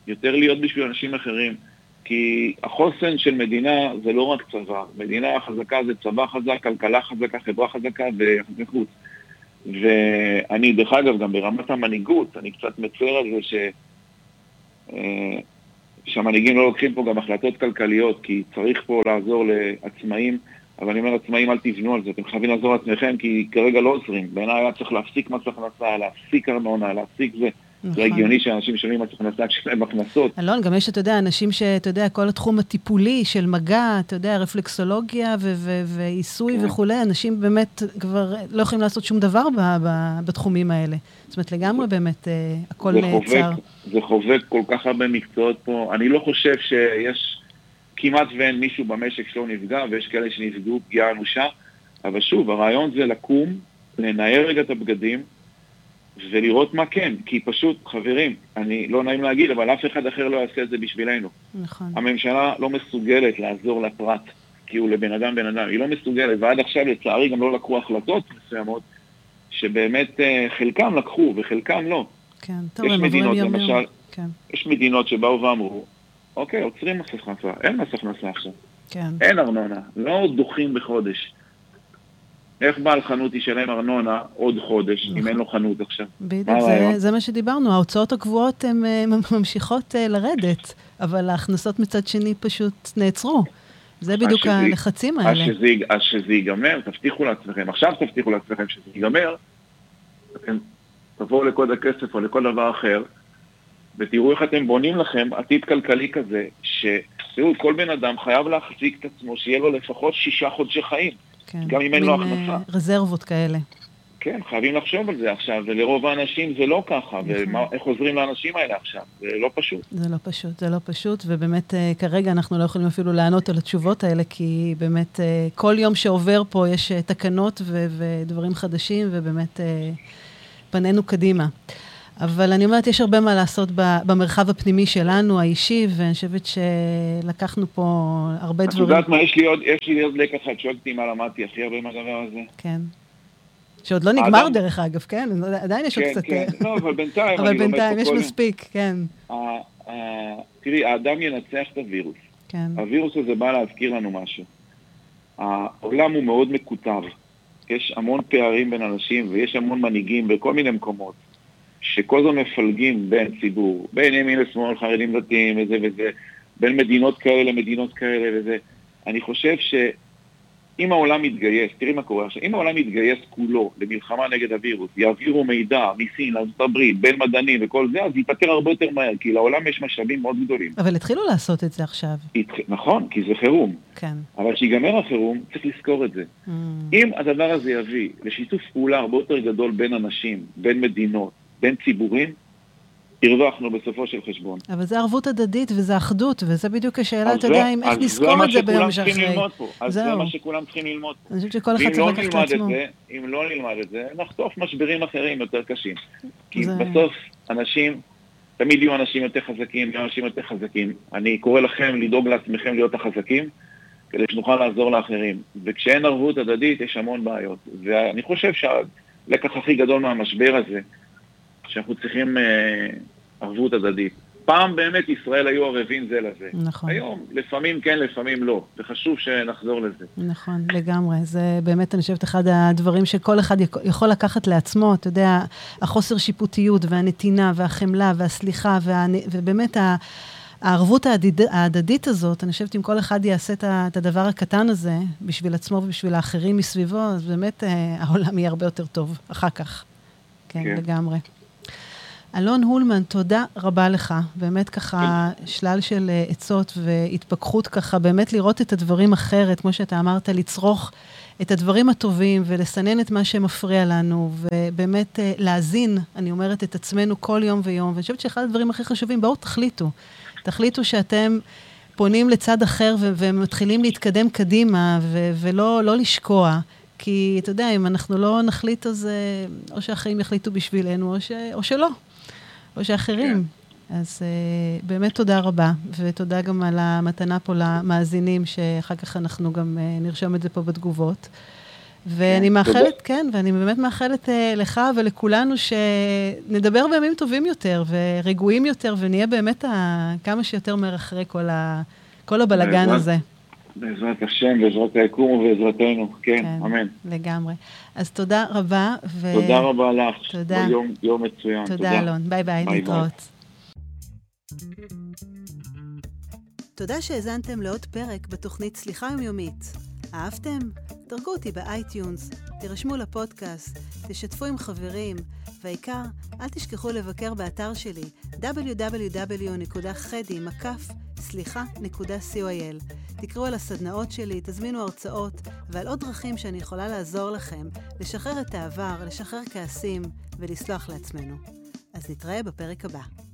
יותר להיות בשביל אנשים אחרים. כי החוסן של מדינה זה לא רק צבא, מדינה חזקה זה צבא חזק, כלכלה חזקה, חברה חזקה ויחסי חוץ. ואני, דרך אגב, גם ברמת המנהיגות, אני קצת מצר על זה ש... שהמנהיגים לא לוקחים פה גם החלטות כלכליות, כי צריך פה לעזור לעצמאים, אבל אני אומר לעצמאים, אל תבנו על זה, אתם חייבים לעזור לעצמכם, כי כרגע לא עוזרים. בעיניי היה צריך להפסיק מס הכנסה, להפסיק ארנונה, להפסיק זה. נכון. זה הגיוני שאנשים משלמים מס הכנסה כשיש להם הכנסות. אלון, גם יש, אתה יודע, אנשים שאתה יודע, כל התחום הטיפולי של מגע, אתה יודע, רפלקסולוגיה ועיסוי כן. וכולי, אנשים באמת כבר לא יכולים לעשות שום דבר בתחומים האלה. זאת אומרת, לגמרי באמת אה, הכל נעצר. זה חובק כל כך הרבה מקצועות פה. אני לא חושב שיש, כמעט ואין מישהו במשק שלא נפגע, ויש כאלה שנפגעו פגיעה אנושה, אבל שוב, הרעיון זה לקום, לנער רגע את הבגדים, ולראות מה כן, כי פשוט, חברים, אני לא נעים להגיד, אבל אף אחד אחר לא יעשה את זה בשבילנו. נכון. הממשלה לא מסוגלת לעזור לפרט, כי הוא לבן אדם בן אדם, היא לא מסוגלת, ועד עכשיו לצערי גם לא לקחו החלטות מסוימות, שבאמת אה, חלקם לקחו וחלקם לא. כן, טוב, הם עוברים יום למשל, יום. כן. יש מדינות שבאו ואמרו, אוקיי, עוצרים מס הכנסה, אין מס הכנסה עכשיו. כן. אין ארנונה, לא דוחים בחודש. איך בעל חנות ישלם ארנונה עוד חודש, אם נכון. אין לו חנות עכשיו? בדיוק, זה, זה מה שדיברנו, ההוצאות הקבועות הן ממשיכות uh, לרדת, אבל ההכנסות מצד שני פשוט נעצרו. זה בדיוק שזה, הלחצים האלה. אז שזה, אז שזה ייגמר, תבטיחו לעצמכם, עכשיו תבטיחו לעצמכם שזה ייגמר, אתם תבואו לקוד הכסף או לכל דבר אחר, ותראו איך אתם בונים לכם עתיד כלכלי כזה, שתראו, כל בן אדם חייב להחזיק את עצמו, שיהיה לו לפחות שישה חודשי חיים. כן. גם אם אין לו הכנסה. אה, רזרבות כאלה. כן, חייבים לחשוב על זה עכשיו, ולרוב האנשים זה לא ככה, נכון. ואיך עוזרים לאנשים האלה עכשיו, זה לא פשוט. זה לא פשוט, זה לא פשוט, ובאמת אה, כרגע אנחנו לא יכולים אפילו לענות על התשובות האלה, כי באמת אה, כל יום שעובר פה יש תקנות ודברים חדשים, ובאמת פנינו קדימה. אבל אני אומרת, יש הרבה מה לעשות במרחב הפנימי שלנו, האישי, ואני חושבת שלקחנו פה הרבה דברים. את יודעת מה, יש לי עוד, יש לי עוד לקח אחד, שואלת אותי מה למדתי הכי הרבה מהדבר הזה. כן. שעוד לא נגמר האדם... דרך אגב, כן? עדיין יש כן, עוד קצת... כן, כן, לא, אבל בינתיים אבל בינתיים יש מספיק, כן. תראי, האדם ינצח את הווירוס. כן. הווירוס הזה בא להזכיר לנו משהו. העולם הוא מאוד מקוטב. יש המון פערים בין אנשים ויש המון מנהיגים בכל מיני מקומות, שכל הזמן מפלגים בין ציבור, בין ימין לשמאל, חרדים דתיים וזה וזה, בין מדינות כאלה למדינות כאלה וזה. אני חושב ש... אם העולם מתגייס, תראי מה קורה עכשיו, אם העולם מתגייס כולו למלחמה נגד הווירוס, יעבירו מידע מסין לארצות הברית, בין מדענים וכל זה, אז ייפטר הרבה יותר מהר, כי לעולם יש משאבים מאוד גדולים. אבל התחילו לעשות את זה עכשיו. התח... נכון, כי זה חירום. כן. אבל כשיגמר החירום, צריך לזכור את זה. Mm. אם הדבר הזה יביא לשיתוף פעולה הרבה יותר גדול בין אנשים, בין מדינות, בין ציבורים, הרווחנו בסופו של חשבון. אבל זה ערבות הדדית וזה אחדות, וזה בדיוק השאלה, אתה יודע, איך נזכור את זה ביום שאחרי. אז זה מה שכולם צריכים ללמוד פה. אני חושבת שכל אחד צריך לא לקחת לעצמו. אם לא נלמד את זה, נחטוף משברים אחרים יותר קשים. כי בסוף אנשים, תמיד יהיו אנשים יותר חזקים, יהיו אנשים יותר חזקים. אני קורא לכם לדאוג לעצמכם להיות החזקים, כדי שנוכל לעזור לאחרים. וכשאין ערבות הדדית, יש המון בעיות. ואני חושב שהלקח הכי גדול מהמשבר הזה, שאנחנו צריכים אה, ערבות הדדית. פעם באמת ישראל היו ערבים זה לזה. נכון. היום, לפעמים כן, לפעמים לא, וחשוב שנחזור לזה. נכון, לגמרי. זה באמת, אני חושבת, אחד הדברים שכל אחד יכול לקחת לעצמו, אתה יודע, החוסר שיפוטיות והנתינה והחמלה והסליחה, וה... ובאמת ה... הערבות ההדד, ההדדית הזאת, אני חושבת אם כל אחד יעשה את הדבר הקטן הזה בשביל עצמו ובשביל האחרים מסביבו, אז באמת אה, העולם יהיה הרבה יותר טוב אחר כך. כן, כן. לגמרי. אלון הולמן, תודה רבה לך. באמת ככה שלל של אה, עצות והתפכחות ככה, באמת לראות את הדברים אחרת, כמו שאתה אמרת, לצרוך את הדברים הטובים ולסנן את מה שמפריע לנו, ובאמת אה, להזין, אני אומרת, את עצמנו כל יום ויום. ואני חושבת שאחד הדברים הכי חשובים, בואו תחליטו. תחליטו שאתם פונים לצד אחר ו- ומתחילים להתקדם קדימה, ו- ולא לא לשקוע. כי אתה יודע, אם אנחנו לא נחליט, אז אה, או שהחיים יחליטו בשבילנו, או, ש- או שלא. או שאחרים. כן. אז uh, באמת תודה רבה, ותודה גם על המתנה פה למאזינים, שאחר כך אנחנו גם uh, נרשום את זה פה בתגובות. ואני כן, מאחלת. כן, ואני באמת מאחלת uh, לך ולכולנו שנדבר בימים טובים יותר ורגועים יותר, ונהיה באמת ה... כמה שיותר מהר אחרי כל, ה... כל הבלגן הזה. בעזרת השם, בעזרת היקום ובעזרתנו, כן, כן, אמן. לגמרי. אז תודה רבה. ו... תודה רבה לך. תודה. יום, יום מצוין. תודה, תודה, אלון. ביי ביי, נתראות. תודה שהאזנתם לעוד פרק בתוכנית הצלחה יומיומית. אהבתם? דרגו אותי ב iTunes, תירשמו לפודקאסט, תשתפו עם חברים, והעיקר, אל תשכחו לבקר באתר שלי www.חדי.סליחה.coil. תקראו על הסדנאות שלי, תזמינו הרצאות ועל עוד דרכים שאני יכולה לעזור לכם לשחרר את העבר, לשחרר כעסים ולסלוח לעצמנו. אז נתראה בפרק הבא.